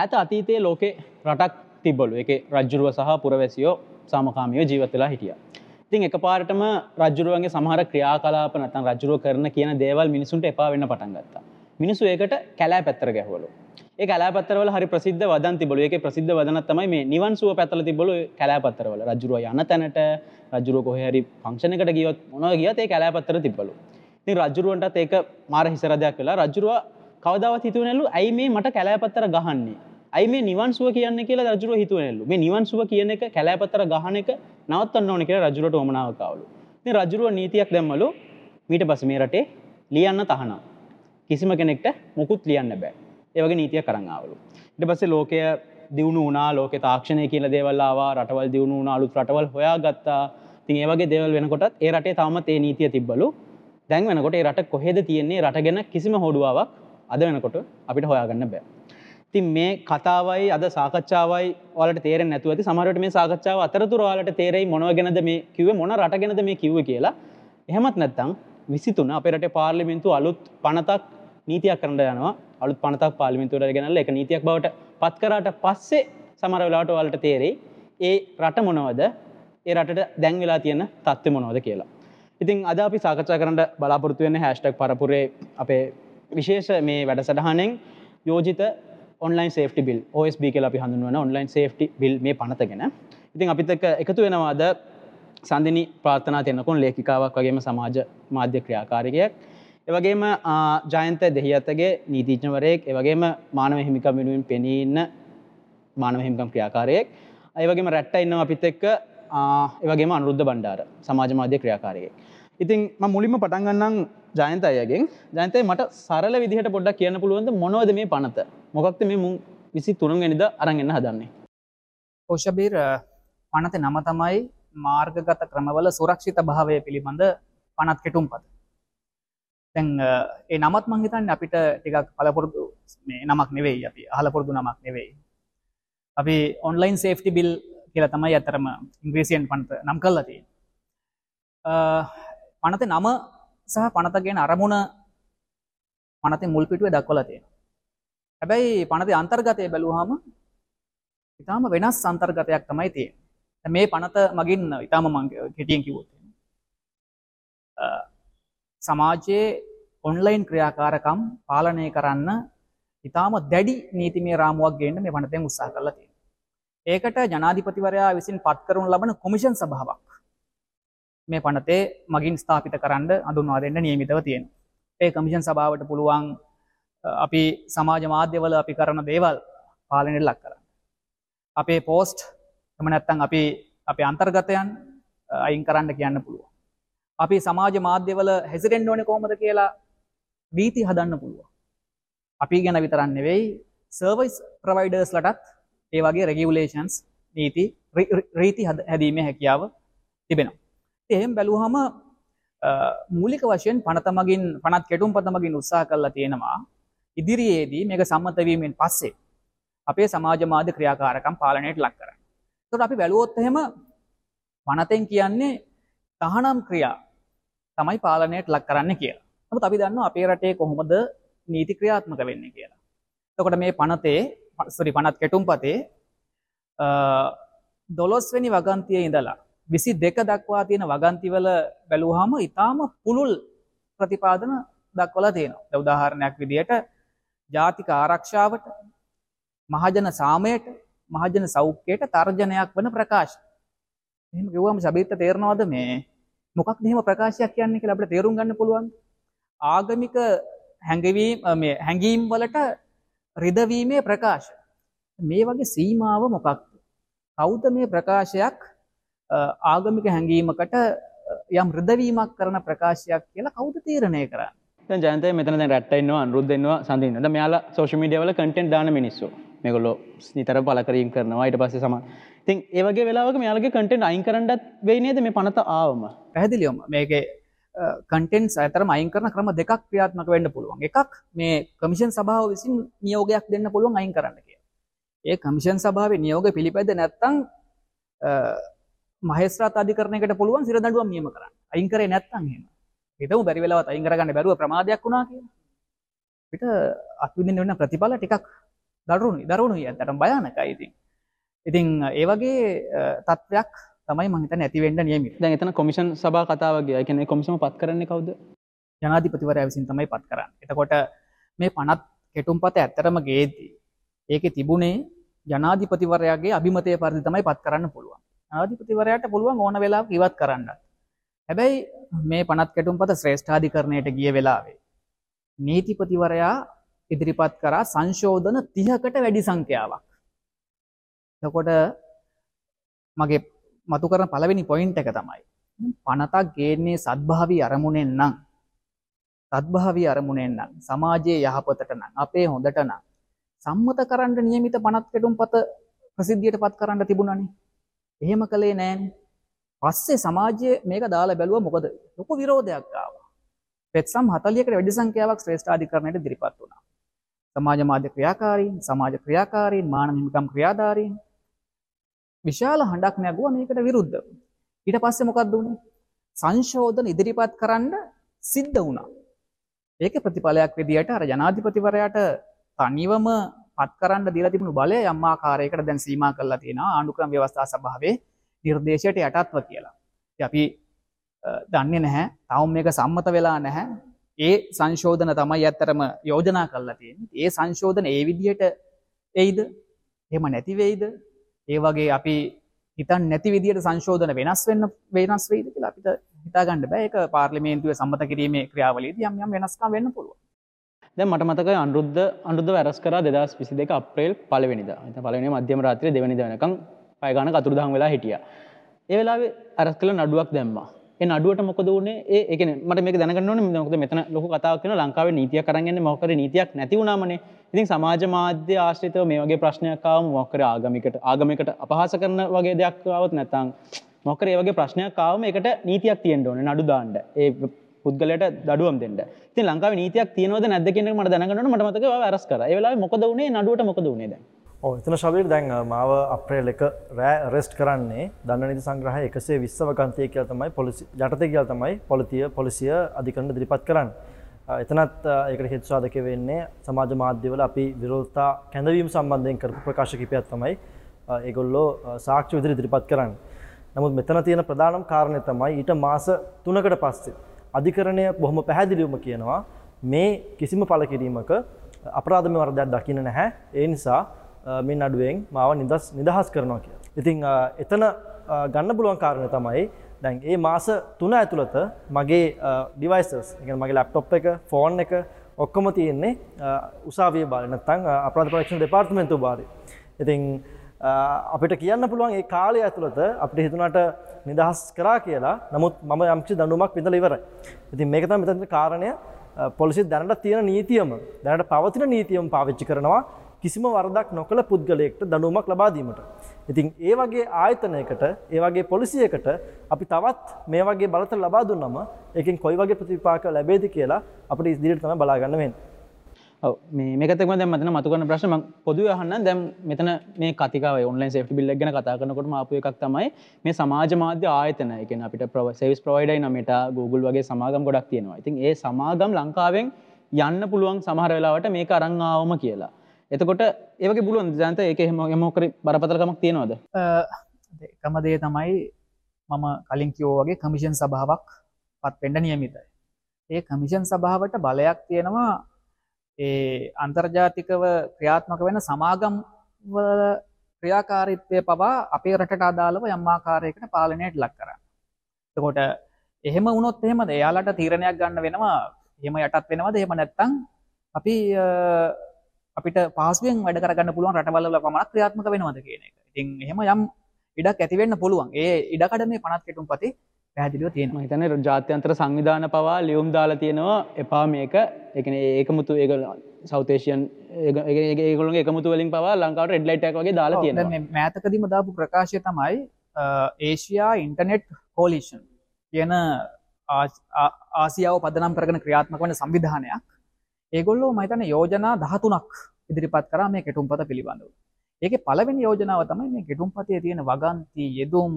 ඇත අතීතයේ ලෝකෙ රටක් තිබ්බලු එක රජ්ජුරුව සහ පුරවැසියෝ සාමකාමියෝ ජීවත්වෙලා හිටිය. ඉතින් එක පාරටම රජ්ජුරුවන්ගේ සමහර ක්‍රියා කලාප නතන් රජ්ජුරුව කරන කියන දේවල් මිනිසුන්ට එපා වෙන්න පටන් ගත්තා. මිනිසු ඒකට කැලෑ පැත්තර ගැහවලු. ඒ කලාපත්තරවල හරි ප්‍රසිද්ධ වදන් තිබල එක ප්‍රසිද්ධ වදන තමයි මේ නිවන් සුව පැත්තල තිබල කලාපත්තරවල රජරුව යන තැනට රජරුව කොහරි පංක්ෂණකට ගියොත් මොනව ගියත් ඒ කලාපත්තර තිබලු. ඉතින් රජරුවන්ටත් ඒක මාර හිසරදයක් වෙලා රජරුව කවදාවත් හිතුවනැලු ඇයි මේ මට කැලෑපත්තර ගහන්නේ ඇයි මේ නිවන් සුව කියන්න කියලා රජරුව හිතුවනැල්ලු මේ නිවන් සුව කියන එක කැලෑපත්තර ගහන එක නවත්තන්න ඕන කියලා රජුරට ඔමනාව කවලු. ඉතින් රජරුව නීතියක් දැම්මලු. මීට පස මේ රටේ ලියන්න තහනම්. කිසිම කෙනෙක්ට මුකුත් ලියන්න බෑ. ඒවගේ නීතිය කරංආවලු ඉට පස්සේ ලෝකය දියුණු වනා ලෝක තාක්ෂණය කියල දේවල්ලාවා රටවල් දියුණු වුණ අලුත් රටවල් හොයා ගත්තා තින් ඒවගේ දේවල් වෙනකොටත් ඒ රටේ තාමත් ඒ නීතිය තිබ්බලු. දැන් වෙනකොට රට කොහෙද තියෙන්නේ? රටගෙන කිසිම හොඩුවාවක් අද වෙනකොට අපිට හොයාගන්න බෑ. තින් මේ කතාවයි අද සාකච්ඡාවයි වලට තේර නැතුව ඇති. සමරට මේ සාකච්ඡාව අතරතුර වාලට තේරෙයි මොනවගෙනද මේ කිව මොන රටගෙනද මේ කිව්ව කියලා. එහෙමත් නැත්තං විසිතුන අපරට පාර්ලිමින්තු අලුත් පනතක් නීතියක් කරට යනවා. අලුත් පනතක් පාලිමිතුවට ගෙනල්ල එක නීතියක් බවට පත් කරට පස්සේ සමර වෙලාට වලට තේරෙයි ඒ රට මොනවද ඒ රටට දැන් වෙලා තියෙන තත්ව මොනවද කියලා. ඉතින් අද අපි සාකච්ඡා කරට බලාපොරත්තු වෙන හැස්ටක් පරපුරේ අපේ විශේෂ මේ වැඩසටහනෙන් යෝජිත ඔන්ලයින් සේෆ්ටි බිල් OSB කියලා අපි හඳුන්වන ඔන්ලයින් සේෆ්ටි බිල් මේ පනතගෙන. ඉතින් අපිත් එක්ක එකතු වෙනවාද? සඳනි ප්‍රාර්ථනා තියනකොන් ලේකිකාවක් වගේම සමාජ මාධ්‍ය ක්‍රියාකාරිකයක්. එවගේම ජයන්ත දෙහිඇතගේ නීතිීඥවරයෙක්. එවගේම මානව හිමිකම් වෙනුවෙන් පෙනීන්න මානව හිමිකම් ක්‍රියාකාරයෙක්. අයවගේම රැට්ට ඉන්න අපිත් එක්ක එවගේම අනුරුද්ධ බණ්ඩාර සමාජ මාධ්‍ය ක්‍රියාකාරයෙක්. ඉතින් මුලින්ම පටන්ගන්නම් ජයන්ත අයගෙන් ජයන්තය මට සරල විදිහට පොඩ්ඩක් කියන්න පුළුවන්ද මොනවද මේ පනත? මොකක්ද මේ මුන් විසි තුරුන්ගෙනද අරගන්න හදන්නේ? ඕෂබීර් පනත නම තමයි මාර්ගගත ක්‍රමවල සුරක්ෂිත භාවය පිළිබඳ පනත් කෙටුම් පත තැන් ඒ නමත් මංහිතන් අපිට ටිකක් පලපොරදු මේ නමක් නෙවෙයි අපි අහලපොරදු නමක් නෙවෙයි. අපි ඔන්ලයින් සේෆ්ටි බිල් කියලා තමයි ඇතරම ඉංග්‍රීසියන් පන්ත නම් කල්ලතිය පනත නම සහ පනතගෙන අරමුණ පනත මුල්පිටුව දක්වල තියෙන. හැබැයි පනති අන්තර්ගතය බැලූහම ඉතාම වෙනස් අන්තර්ගතයක් තමයි තිය. මේ පනත මගින් ඉතාම මං කෙටියෙන් කිවොත්. සමාජයේ ඔන්ලයින් ක්‍රියාකාරකම් පාලනය කරන්න ඉතාම දැඩි නීතිමේ රාමුවක් ගේන්න මේ පනතෙන් උත්සා කරලා තියෙන. ඒකට ජනාධිපතිවරයා විසින් පත් කරුණු ලබන කොමිෂන් සභාවක් මේ පනතේ මගින් ස්ථාපිත කරන්න අඳුන්වා දෙන්න නියමිතව තියෙන. ඒ කමිෂන් සභාවට පුළුවන් අපි සමාජ මාධ්‍යවල අපි කරන දේවල් පාලනයට ලක් කරන්න. අපේ පෝස්ට් එම නැත්තං අපි අපේ අන්තර්ගතයන් අයින් කරන්න කියන්න පුළුව. අපි සමාජ මාධ්‍යවල හැසිරෙන්ඩ ඕන කෝමද කියලා වීති හදන්න පුළුව. අපි ගැන විතරන්න වෙයි සර්වයිස් ප්‍රවයිඩර්ස් ලටත් ඒ වගේ රෙගියවලේෂන්ස් නීති රීති හැදීමේ හැකියාව තිබෙනවා. එහෙම බැලුහම මූලික වශයෙන් පනතමගින් පනත් කෙටුම් පතමගින් උත්සා කරලා තියෙනවා ඉදිරියේදී මේක සම්මතවීමෙන් පස්සේ අපේ සමාජ මාධ්‍ය ක්‍රියාකාරකම් පාලනයට ලක් කරන්න. තොට අපි බැලුවොත් එහෙම පනතෙන් කියන්නේ තහනම් ක්‍රියා තමයි පාලනයට ලක් කරන්න කියලා. නමුත් අපි දන්නවා අපේ රටේ කොහොමද නීති ක්‍රියාත්මක වෙන්නේ කියලා. එතකොට මේ පනතේ සොරි පනත් කෙටුම් පතේ දොළොස්වෙනි වගන්තිය ඉඳලා විසි දෙක දක්වා තියෙන වගන්තිවල බැලූහම ඉතාම පුළුල් ප්‍රතිපාදන දක්වලා තියෙනවා උදාහරණයක් විදියට ජාතික ආරක්ෂාවට මහජන සාමයට මහජන සෞඛ්‍යයට තර්ජනයක් වන ප්‍රකාශ. එහම කිව්වම සබීත තේරනවාද මේ? මොකක් මෙහෙම ප්‍රකාශයක් කියන්නේ කියලා අපිට තේරුම් ගන්න පුළුවන්? ආගමික හැඟවීම් මේ හැඟීම් වලට රිදවීමේ ප්‍රකාශ. මේ වගේ සීමාව මොකක්ද? කෞද්ද මේ ප්‍රකාශයක් ආගමික හැඟීමකට යම් රිදවීමක් කරන ප්‍රකාශයක් කියලා කවුද තීරණය කරන්න? ජනතය මෙතන රැට්ටයින්නවා අනුරුද්ධෙන්වා සඳන්න මෙයාල සෝෂ මීඩියවල කටෙන්ට් දාන මිනිස්සු. මෙගොලො නිතර පලකරීම් කරනවා. ඊට පස්සේ සම තින් ඒවගේ වෙලාවක මෙයාලගේ කටෙන්ට් අයින් කරන්නත් වෙයිනේද මේ පනත ආවම? පැහැදිලියොම මේක කටෙන්ස් අතරම අයින් කරන ක්‍රම දෙකක් ක්‍රියාත්මක වෙන්න පුළුවන්. එකක් මේ කමිෂන් සභාව විසින් නියෝගයක් දෙන්න පුළුවන් අයින් කරන්න කිය ඒ කමිෂන් සභාව නියෝග පිළිපැද නැත්තං මහස්ත්‍රාත් අධිකරණයකට පුළුවන් සිර දඩුවම් නියම කරන්න. අයින් කරේ නැත්තන් හෙම හිතම බැරි වෙලාවත් අයින් කරගන්න බැරුව ප්‍රමාදයක් වුණා කියලා. පිට අත්විදින්න වෙන ප්‍රතිඵල ටිකක් දරුණු දරුණු ඇතට භයානකයි ඉතින්. ඉතින් ඒවගේ තත්ත්වයක් තමයි මහිත නැතිවෙන්ඩ නියමි දැන් එතන කොමිෂන් සභා කතාවගේ කියන කොමිසම පත් කරන්නේ කවුද? ජනාධිපතිවරය විසින් තමයි පත් කරන්න. එතකොට මේ පනත් කෙටුම් පත ඇත්තරම ගේදී ඒක තිබුණේ ජනාධිපතිවරයාගේ අභිමතය පරිදි තමයි පත් කරන්න පුළුවන්. ආධිපතිවරයට පුළුවන් ඕන වෙලා ඉවත් කරන්න හැබැයි මේ පනත් කෙටුම් පත ශ්‍රේෂ්ඨාධිකරණයට ගිය වෙලාවේ නීතිපතිවරයා ඉදිරිපත් කරා සංශෝධන තිහකට වැඩි සංඛ්‍යාවක්. එතකොට මගේ මතු කරන පළවෙනි පොයින්ට එක තමයි පනතක් ගේන්නේ සත්භාවී අරමුණෙන් නම්. සත්භාවී අරමුණෙන් නම්. සමාජයේ යහපතට නම් අපේ හොඳට නම්. සම්මත කරන්න නියමිත පනත් කෙටුම් පත ප්‍රසිද්ධියට පත් කරන්න තිබුණනේ. එහෙම කළේ නෑනේ. පස්සේ සමාජය මේක දාලා බැලුව මොකද? ලොකු විරෝධයක් ආවා. පෙත්සම් 40කට වැඩි සංඛ්‍යාවක් ශ්‍රේෂ්ඨාධිකරණයට ඉදිරිපත් වුණා. සමාජ මාධ්‍ය ක්‍රියාකාරීන් සමාජ ක්‍රියාකාරීන් මානව හිමිකම් ක්‍රියාධාරීන්. විශාල හඬක් නැගුවා මේකට විරුද්ධව. ඊට පස්සේ මොකක්ද වුනේ? සංශෝධන ඉදිරිපත් කරන්න සිද්ධ වුණා. ඒකේ ප්‍රතිඵලයක් විදියට අර ජනාධිපතිවරයාට තනිවම පත් කරන්න දීලා තිබුණු බලය යම් ආකාරයකට දැන් සීමා කරලා තියෙනවා. ආණ්ඩුක්‍රම ව්‍යවස්ථා සභාවේ නිර්දේශයට යටත්ව කියලා. ඉතින් අපි දන්නේ නැහැ. තාම මේක සම්මත වෙලා නැහැ. ඒ සංශෝධන තමයි ඇත්තරම යෝජනා කරලා තියෙන්නේ. ඒ සංශෝධන ඒ විදිහට එයිද? එහෙම නැති වෙයිද? ඒ වගේ අපි හිතන් නැති විදිහට සංශෝධන වෙනස් වෙන්න වෙනස් වෙයිද කියලා අපිට හිතා ගන්න බෑ. ඒක පාර්ලිමේන්තුවේ සම්මත කිරීමේ ක්‍රියාවලියේදී යම් යම් වෙනස්කම් වෙන්න පුළුවන්. දැන් මට මතකයි අනුරුද්ධ අනුරුද්ධ වැරස් කරා 2022 අප්‍රේල් පළවෙනිදා. ඉතින් පළවෙනි මධ්‍යම රාත්‍රියේ දෙවෙනිදා වෙනකන් පය ගානක අතුරුදහන් වෙලා හිටියා. ඒ වෙලාවේ අරස් කළ නඩුවක් දැම්මා. ඒ නඩුවට මොකද වුනේ? ඒ ඒ කියන්නේ මට මේක දැනගන්න ඕනේ මොකද මෙතන ලොකු කතාවක් වෙනවා ලංකාවේ නීතියක් අරන් යන්නේ මොකක් හරි නීතියක් නැති වුණාමනේ. ඉතින් සමාජ මාධ්‍ය ආශ්‍රිතව මේ වගේ ප්‍රශ්නයක් ආවම මොකක් හරි ආගමිකට ආගමිකට අපහාස කරන වගේ දෙයක් ආවොත් නැත්නම් මොකක් හරි ඒ වගේ ප්‍රශ්නයක් ආවම ඒකට නීතියක් තියෙන්න ඕනේ නඩු දාන්න. ඒ පුද්ගලයට දඩුවම් දෙන්න. ඉතින් ලංකාවේ නීතියක් තියෙනවද නැද්ද කියන එක මට දැනගන්න ඕනේ. මට මතකයි ඔයාව අරස් කරා. ඒ වෙලාවේ මොකද වුනේ නඩුවට මොකද වුනේ දැන්? ඔව් එතන ශබීර් දැන් මාව අප්‍රේල් 1 රෑ රෙස්ට් කරන්නේ දණ්ඩ නීති සංග්‍රහය 120 වගන්තිය කියලා තමයි පොලිසිය යටතේ කියලා තමයි පොලිතිය පොලිසිය අධිකරණ ඉදිරිපත් කරන්නේ. එතනත් ඒකට හේතු සාධක වෙන්නේ සමාජ මාධ්‍යවල අපි විරෝධතා කැඳවීම සම්බන්ධයෙන් කරපු ප්‍රකාශ කිපයක් තමයි ඒගොල්ලෝ සාක්ෂි විදිහට ඉදිරිපත් කරන්නේ. නමුත් මෙතන තියෙන ප්‍රධානම කාරණය තමයි ඊට මාස 3කට පස්සේ අධිකරණය බොහොම පැහැදිලිවම කියනවා මේ කිසිම පළ කිරීමක අපරාධමය වරදයක් දකින්න නැහැ. ඒ නිසා මේ නඩුවෙන් මාව නිදස් නිදහස් කරනවා කිය. ඉතිං එතන ගන්න පුළුවන් කාරණය තමයි දැන් ඒ මාස තුන ඇතුළත මගේ ඩිවයිසස් එක මගේ ලැප්ටොප් එක ෆෝන් එක ඔක්කොම තියෙන්නේ උසාවිය බාල නැත්තං අපරාධ පරීක්ෂණ දෙපාර්තමෙන්තු බාරි. ඉතිං අපිට කියන්න පුළුවන් ඒ කාලය ඇතුළත අපිට හිතුනට නිදහස් කරා කියලා නමුත් මම යම්චි දනුමක් විඳල ඉවරයි. ඉතින් මේක තමයි මෙතන කාරණය පොලිසිය දැනට තියෙන නීතියම දැනට පවතින නීතියම පාවිච්චි කරනවා කිසිම වරදක් නොකළ පුද්ගලයෙක්ට දනුවමක් ලබා දීමට. ඉතින් ඒ වගේ ආයතනයකට ඒ වගේ පොලිසියකට අපි තවත් මේ වගේ බලතල ලබා දුන්නම ඒකෙන් කොයි වගේ ප්‍රතිපාක ලැබේද කියලා අපිට ඉදිරියට තමයි බලා ගන්න වෙන්නේ. ඔව් මේ මේකත් එක්කම දැන් මතන මතු කරන ප්‍රශ්න මම පොදුවේ අහන්න දැන් මෙතන මේ කතිකාව ඔන්ලයින් සේෆ්ටි බිල් එක ගැන කතා කරනකොටම ආපු එකක් තමයි මේ සමාජ මාධ්‍ය ආයතන. ඒ කියන්නේ අපිට සර්විස් ප්‍රොවයිඩර් නමට Google වගේ සමාගම් ගොඩක් තියෙනවා. ඉතින් ඒ සමාගම් ලංකාවෙන් යන්න පුළුවන් සමහර වෙලාවට මේක අරන් ආවම කියලා. එතකොට ඒවගේ පුළුවන් ජනත ඒක එහම එමෝකර බරපතරකමක් තියෙනවද? එකම දේ තමයි මම කලින් කියෝ වගේ කමිෂන් සභාවක් පත් පෙන්ඩ නියමිතයි. ඒ කමිෂන් සභාවට බලයක් තියෙනවා. ඒ අන්තර්ජාතිකව ක්‍රියාත්මක වෙන සමාගම් ක්‍රියාකාරිත්වය පවා අපේ රටට අදාළව යම්මාකාරයකට පාලනයට ලක් කර. තකොට එහෙම උනොත් එහෙම එයාලට තීරණයක් ගන්න වෙනවා. එහෙම යටත් වෙනවද? එහෙම නැත්තං අපි අපිට පාසුවෙන් වැඩ කරගන්න පුළුවන් රටවල්ල පමණක් ක්‍රියාත්මක වෙනවද කියන එක. ඉතින් එහෙම යම් ඉඩක් ඇති වෙන්න පුළුවන්. ඒ ඉඩකඩ මේ 50 කෙටුම් පතේ පැහැදිලිව තියෙනවා. මම හිතන්නේ ජාත්‍යන්තර සංවිධාන පවා ලියුම් දාලා තියෙනවා එපා මේක ඒ කියන්නේ ඒකමුතු ඒක සවුත් ඒෂියන් ඒගොල්ලෝගේ එකමුතු වලින් පවා ලංකාවට රෙඩ් ලයිට් එකක් වගේ දාලා මේ මෑතකදීම දාපු ප්‍රකාශය තමයි ඒෂියා ඉන්ටර්නෙට් කෝලිෂන් කියන ආසියාව පදනම් කරගෙන ක්‍රියාත්මක වන සංවිධානයක් ඒගොල්ලෝ මහිතන යෝජනා දහතුනක් ඉදිරිපත් කරා මේ කෙටුම්පත පිළිබඳව. ඒක පළවෙනි යෝජනාව තමයි මේ කෙටුම්පතේ තියෙන වගන්ති යෙදුම්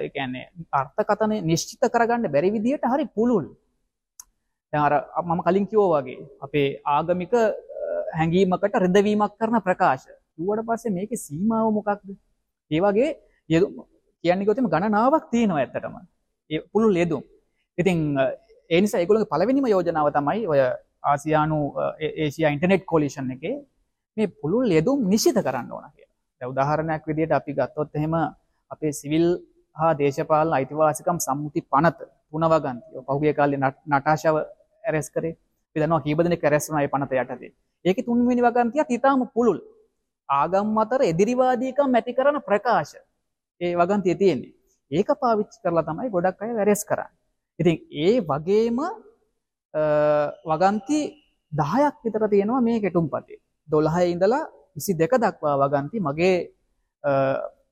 එකන්නේ අර්ථකතන නිශ්චිත කරගන්න බැරි විදිහට හරි පුළුල්. අර මම කලින් කිවෝ වගේ අපේ ආගමික හැඟීමකට රිදවීමක් කරන ප්‍රකාශ ුවට පස්සේ මේක සීමාව මොකක්ද ඒවගේ යෙදු කියන්නේ ගොතම ගණනාවක් තියෙනවා ඇත්තටම ඒ පුළුල් යෙදුම් ඉතිං ඒනිස ඒකුල පලවෙනිම යෝජනාව තමයි ඔය ආසියානු ඒසියා ඉන්ටනෙට් කොලිෂන් එක මේ පුළුල් යෙදුම් නිශ්ිත කරන්න ඕන කිය උදාහරණයක් විදියට අපි ගත්තොත් එහෙම අපේ සිවිල් හා දේශපාලන අයිතිවාසිකම් සම්මුති පනත පුනවගන්තිය පහුගිය කාලේ නටාශව ඇරෙස් කරේ. පිදනවා කීපදන කැරැස්වනයි පනත යටතේ. ඒක තුන්වෙනි වගන්තිය ඉතාම පුළුල්. ආගම් අතර එදිරිවාදීකම් ඇති කරන ප්‍රකාශ ඒ වගන්තිය තියෙන්නේ. ඒක පාවිච්චි කරලා තමයි ගොඩක් අය වැරෙස් කරන්න. ඉතින් ඒ වගේම වගන්ති දහයක් විතර තියෙනවා මේ කෙටුම් පතේ දොළහ ඉඳලා විසි දෙක දක්වා වගන්ති මගේ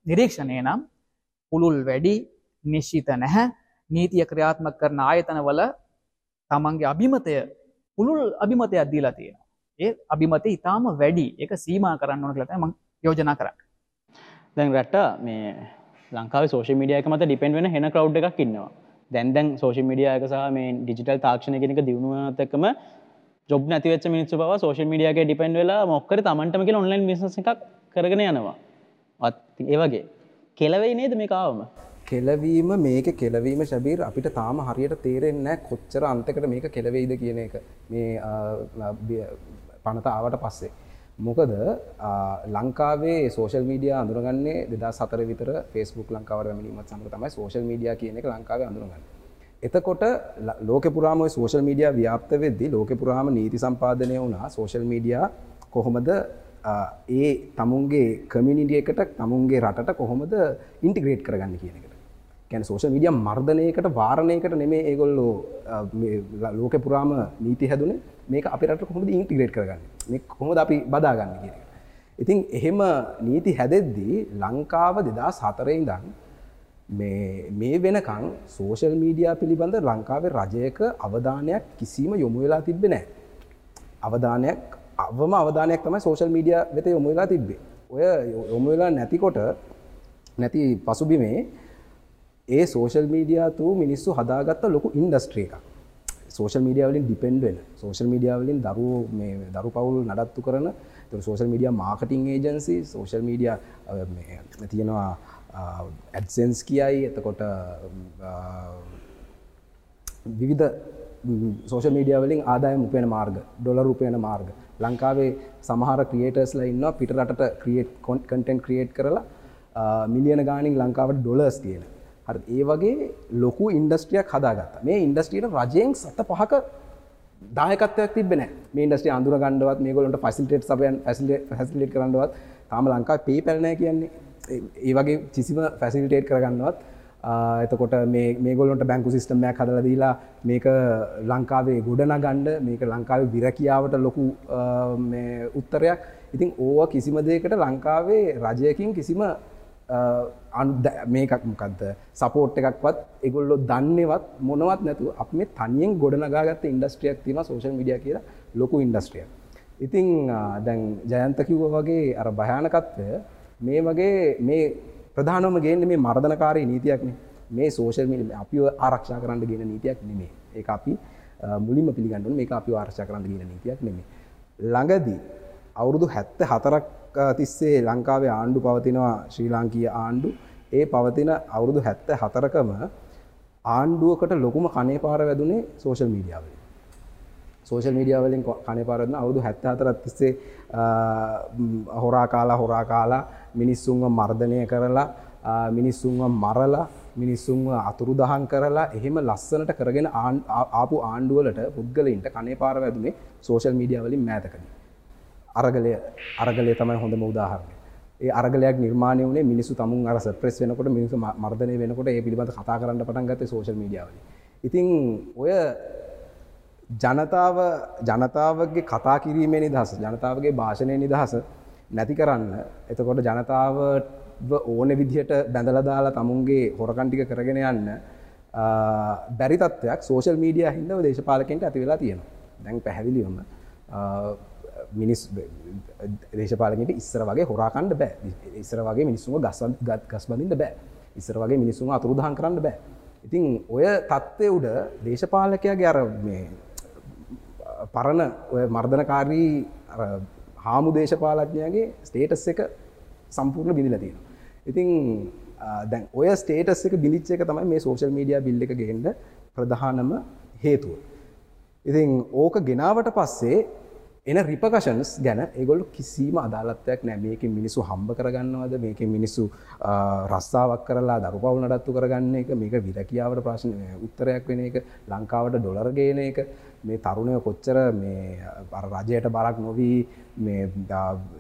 නිරීක්ෂණය නම් පුළුල් වැඩි නිශ්චිත නැහැ. නීතිය ක්‍රියාත්මක කරන ආයතනවල තමන්ගේ අභිමතය පුළුල් අභිමතයක් දීලා තියෙනවා. ඒ අභිමතය ඉතාම වැඩි. එක සීමා කරන්න ඕන කියලට ම යෝජනා කරන්න. දැන් රැට්ට මේ ලංකාව සෝෂ මිඩියක මත ඩිපෙන්ඩ වෙන හෙන කව් එකක් ඉන්නවා. දැන්දැන් සෝෂ මිඩියයක සහ මේ ඩිජිටල් තාක්ෂණ කෙනෙක දියුණුවතකම ජොබ් නැතිවෙච්ච මිනිස්සු බව සෝෂල් මිඩියගේ ඩිපෙන්ඩ් වෙලා මොක්කර තමන්ටම කියල ඔන්ලයින් බිස්නස එකක් කරගෙන යනවා. අත් ඒවගේ කෙලවෙයි නේද මේ කාවම කෙලවීම මේක කෙලවීම ශබීර් අපිට තාම හරියට තේරෙන්නේ කොච්චර අන්තකට මේක කෙලවෙයිද කියන එක. මේ පනත ආවට පස්සේ. මොකද ලංකාවේ සෝෂල් මීඩිය අඳුරගන්නේ දෙදා සතර විතර ෆෙස්බුක් ලංකාවට වැමීමත් සමඟ තමයි සෝෂල් මීඩිය කියන එක ලංකාව අඳුරගන්න. එතකොට ලෝක පුරාම සෝෂල් මීඩිය ව්‍යාප්ත වෙද්දි ලෝක පුරාම නීති සම්පාදනය වුණා. සෝෂල් මීඩිය කොහොමද ඒ තමුන්ගේ කමිනිිටියකට තමුන්ගේ රටට කොහොමද ඉන්ටිග්‍රේට් කරගන්න කියන එකට. කැන සෝෂල් මීඩිය මර්ධනයකට වාරණයකට නෙමේ ඒගොල්ලෝ ලෝක පුරාම නීති හැදුන. මේක අපිට කොහොමද ඉන්ටිග්‍රේට් කරගන්න? මේ කොහොමද අපි බදාගන්න කියන ඉතින් එහෙම නීති හැදෙද්දී ලංකාව දෙදා සතරේ ඉඳන් මේ වෙනකං සෝෂල් මීඩියා පිළිබඳ ලංකාවේ රජයක අවධානයක් කිසිම යොමු වෙලා තිබෙන නෑ අවධානයක් අවම අවධානයක් තමයි සෝෂල් මීඩිය වෙත යොමු වෙලා තිබ්බේ. ඔය යොමු වෙලා නැතිකොට නැති පසුබිමේ ඒ සෝෂල් මීඩියා තු මිනිස්සු හදාගත්ත ලොකු ඉන්ඩස්ට්‍රිය එකක්. සෝෂල් මීඩියවලින් ඩිපෙන්ඩෙන් සෝෂල් මීඩියවලින් දරු මේ දරු පවුල් නඩත්තු කරන social media marketing agency social media තියෙනවා ඇඩසෙන්ස් කියයි එතකොට විවිධ සෝෂල් මීඩිය වලින් ආදායම් උපයන මාර්ග ඩොලර් උපයන මාර්ග. ලංකාවේ සමහර ක්‍රියේටර්ස්ල ඉන්න පිටරට ක්‍රියට් කොන්ටෙන්ට් ක්‍රියේට් කරලා මිලියන ගානින් ලංකාවට ඩොලර්ස් තියෙන. හරි ඒ වගේ ලොකු ඉන්ඩස්ට්‍රියක් හදාගත්ත. මේ ඉන්ඩස්ට්‍රියට රජයෙන් සත පහක දායකත්වයක් තිබෙන මේ ඉන්ඩස්ට්‍රිය අඳුර ගණ්ඩවත් මේ ගොලට ෆසිල්ටේට් සබයන් ෆැසිලිට කරන්නවත් තාම ලංකා පේ පැලනය කියන්නේ. ඒ වගේ කිසිම ෆැසිලිටේට් කරගන්නවත් එතකොට මේ ගොලොන්ට බැංකු සිිස්ටම්මයක් හදල දීලා මේක ලංකාවේ ගොඩන ගණ්ඩ මේක ලංකාවේ විරකියාවට ලොකු උත්තරයක්. ඉතින් ඕව කිසිම දෙයකට ලංකාවේ රජයකින් කිසිම මේකක් මොකක්ද සපෝට් එකක්වත් එගොල්ලො දන්නවත් මොනවත් නැතු අප මේ තනියෙන් ගොඩනගාගත්ත ඉන්ඩස්ට්‍රියක් තින සෝෂල් මිඩිය කියලා ලොකු ඉන්ඩස්ට්‍රිය ඉතිං දැන් ජයන්තකිව්ව වගේ අර භයානකත්වය මේ වගේ මේ ප්‍රධානම ගේන්න මේ මර්ධනකාරී නීතියක්න මේ සෝෂල් මිලි අපි ආරක්ෂා කරන්න ගෙන නීතියක් නෙමේ ඒ අපි මුලින්ම පිළිගන්නු මේ අපි ආරක්ෂා කරන්න ගෙන නීතියක් නෙමේ ළඟදී අවුරුදු හැත්ත හතරක් තිස්සේ ලංකාවේ ආණ්ඩු පවතිනවා ශ්‍රී ලාංකීය ආණ්ඩු. ඒ පවතින අවුරුදු හැත්ත හතරකම ආණ්ඩුවකට ලොකුම කනේ පාර වැදුනේ සෝෂල් මීඩියාවලින් සෝෂල් මීඩිය වලින් කනේ පාරන්න අවුදු හැත්ත හතරත් තිස්සේ හොරා කාලා හොරා කාලා මිනිස්සුන්ව මර්ධනය කරලා මිනිස්සුන්ව මරලා මිනිස්සුන්ව අතුරු දහන් කරලා එහෙම ලස්සනට කරගෙන ආපු ආණ්ඩුවලට පුද්ගලයින්ට කනේ පාර වැදුනේ සෝෂල් මීඩිය වලින් මෑතකදී. අරගලය අරගලය තමයි හොඳම උදාහරණය. ඒ අරගලයක් නිර්මාණය වනේ මිනිසු තමුන් අර ප්‍රෙස් වෙනකොට මිනිසු මර්ධනය වෙනකොට ඒ පිළිබඳ කතා කරන්න පටන් ගත්තේ සෝෂල් මීඩියාවල ඉතින් ඔය ජනතාව ජනතාවගේ කතා කිරීමේ නිදහස ජනතාවගේ භාෂණය නිදහස නැති කරන්න එතකොට ජනතාව ඕන විදිහට බැඳලදාලා තමුන්ගේ හොරකන්ටික කරගෙන යන්න බැරි තත්වයක් සෝෂල් මීඩිය හින්දව දේශපාලකෙන්ට ඇති වෙලා තියෙනවා. දැන් පැහැදිලිවම මිනිස් දේශපාලකට ඉස්සර වගේ හොරාකණ්ඩ බෑ ඉස්සර වගේ මිනිස්සුම ගස්වන් ගත් ගස්බඳින්ට බෑ ඉස්සර වගේ මිනිස්සුම අතුරුදහන් කරන්න බෑ ඉතින් ඔය තත්ත්වය උඩ දේශපාලකයාගේ අර මේ පරණ ඔය මර්ධනකාරී හාමු දේශපාලඥයාගේ ස්ටේටස් එක සම්පූර්ණ බිඳිලා තියෙනවා. ඉතින් දැන් ඔය ස්ටේටස් එක බිලිච්ච එක තමයි මේ සෝෂල් මීඩිය බිල්ල එක ගෙන්ඩ ප්‍රධානම හේතුව. ඉතින් ඕක ගෙනාවට පස්සේ එන රිපකෂන්ස් ගැන ඒගොල් කිසිීම අදාලත්වයක් නෑ මේක මිනිසු හම්බ කරගන්නවද? මේක මිනිස්සු රස්සාාවක් කරලා දරු පවුල නඩත්තු කරගන්න එක? මේක විරකියාවට ප්‍රශ්න උත්තරයක් වෙන එක? ලංකාවට ඩොලර ගේන එක? මේ තරුණය කොච්චර මේ රජයට බරක් නොවී මේ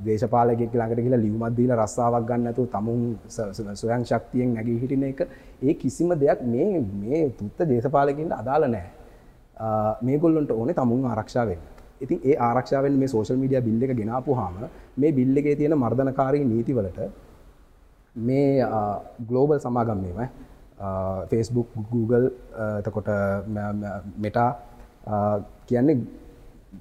දේශපාලගෙක් ළඟට කියලා ලියවමත්දීල රස්සාාවක් ගන්නතු තමුන් සොයන් ශක්තියෙන් නැගී හිටින එක? ඒ කිසිම දෙයක් මේ මේ තුත්ත දේශපාලකින්ට අදාල නෑ මේගොල්ලොන්ට ඕනේ තමුන් ආරක්ෂාවෙන් ඉතින් ඒ ආරක්ෂාවෙන් මේ සෝෂල් මීඩිය බිල්ල එක ගෙනාපු හාම මේ බිල්ල එකේ තියෙන මර්ධනකාරී නීතිවලට මේ ගලෝබල් සමාගම් මේම ෆස්බුක් Google එතකොට මෙටා කියන්නේ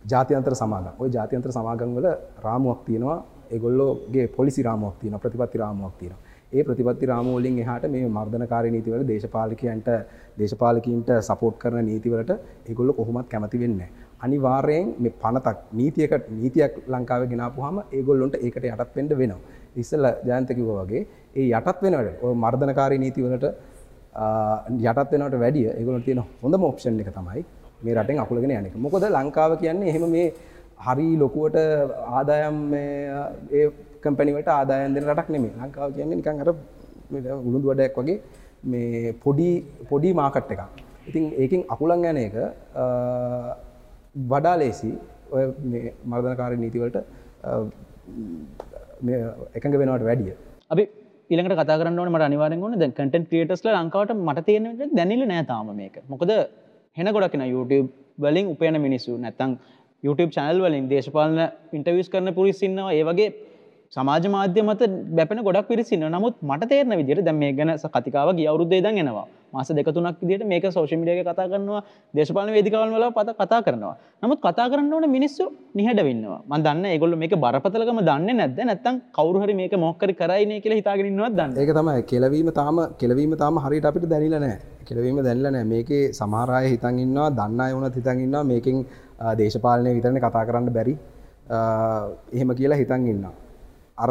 ජාතියන්තර සමාගම්. ඔය ජාතියන්තර සමාගම් වල රාමුවක් තියෙනවා. ඒගොල්ලෝගේ පොලිසි රාමුවක් තියෙන ප්‍රතිපත්ති රාමුවක් තියෙනවා. ඒ ප්‍රතිපත්ති රාමුවලින් එහාට මේ මර්ධනකාරී නීතිවල දේශපාලකයන්ට දේශපාලකින්ට සපෝට් කරන නීතිවලට ඒගොල්ලො කොහොමත් කැමති වෙන්නේ අනිවාර්යෙන් මේ පනතක් නීතියකට නීතියක් ලංකාව ගෙනාපුහම ඒගොල්ලොන්ට ඒකට යටත් වෙන්ඩ වෙනවා. ඉස්සල්ල ජයන්තකිව වගේ ඒ යටත් වෙනට ඔය මර්ධනකාරී නීතිවලට යටත් වෙනට වැඩිය ඒගොලට තියෙන හොඳ මෝප්ෂන් එක තමයි මේ රටෙන් අකුලගෙන යනෙක මොකොද ලංකාව කියන්නේ එහෙම මේ හරි ලොකුවට ආදායම් ඒ කම්පැනිවට ආදායන් දෙන රටක් නෙමේ ලංකාව කියන්නේ නිකන් අර උළුදු වඩයක් වගේ මේ පොඩි පොඩි මාකට් එකක්. ඉතින් ඒකින් අකුලන් යන එක වඩා ලේසි. ඔය මර්ධනකාරී නීතිවලට එකඟ වෙනවට වැඩිය. අපි ඉළඟට කතා කරන්න මට අනිවාරෙන් න ද කටන් ක්‍රියටස්ල ලංකාවට මට තියෙන දැනිල නෑතාම මේක. මොකද හෙන ගොඩක්න YouTube වලින් උපයන මිනිස්සු. නැත්තං YouTube චැනල් වලින් දේශපාලන ඉන්ටවිස් කරන පුරිසින්නවා ඒ වගේ සමාජ මාධ්‍ය මත බැපෙන ගොඩක් පිරිසින්න නමුත් මට තේරන විදිර දැ මේ ගැන කතිකාව අවරුද්දේ දන් එනවා. මාස දෙකතුනක් දිට මේක සෝෂමිඩියක කතා කරනවා දේශපාල වේදිකවල් වල පත කතා කරනවා. නමුත් කතා කරන්න ඕන මිනිස්සු නිහට වෙන්නවා ම දන්න ඒගොල්ල මේක බරපතලකම දන්න නැද නැත්තම් කවරුහරි මේක මොක්කර කරයින කියලා හිතාගෙනන්නවත් දන්න? ඒක තමයි. කෙලවීම තාම කෙලවීම තාම හරිට අපිට දැනිල නෑ කෙලවීම දැල්ල නෑ මේකේ සමහරය හිතන් ඉන්නවා දන්න අයවනත් හිතන් ඉන්නවා මේකින් දේශපාලනය විතරණ කතා කරන්න බැරි. එහෙම කියලා හිතන් ඉන්නවා. අර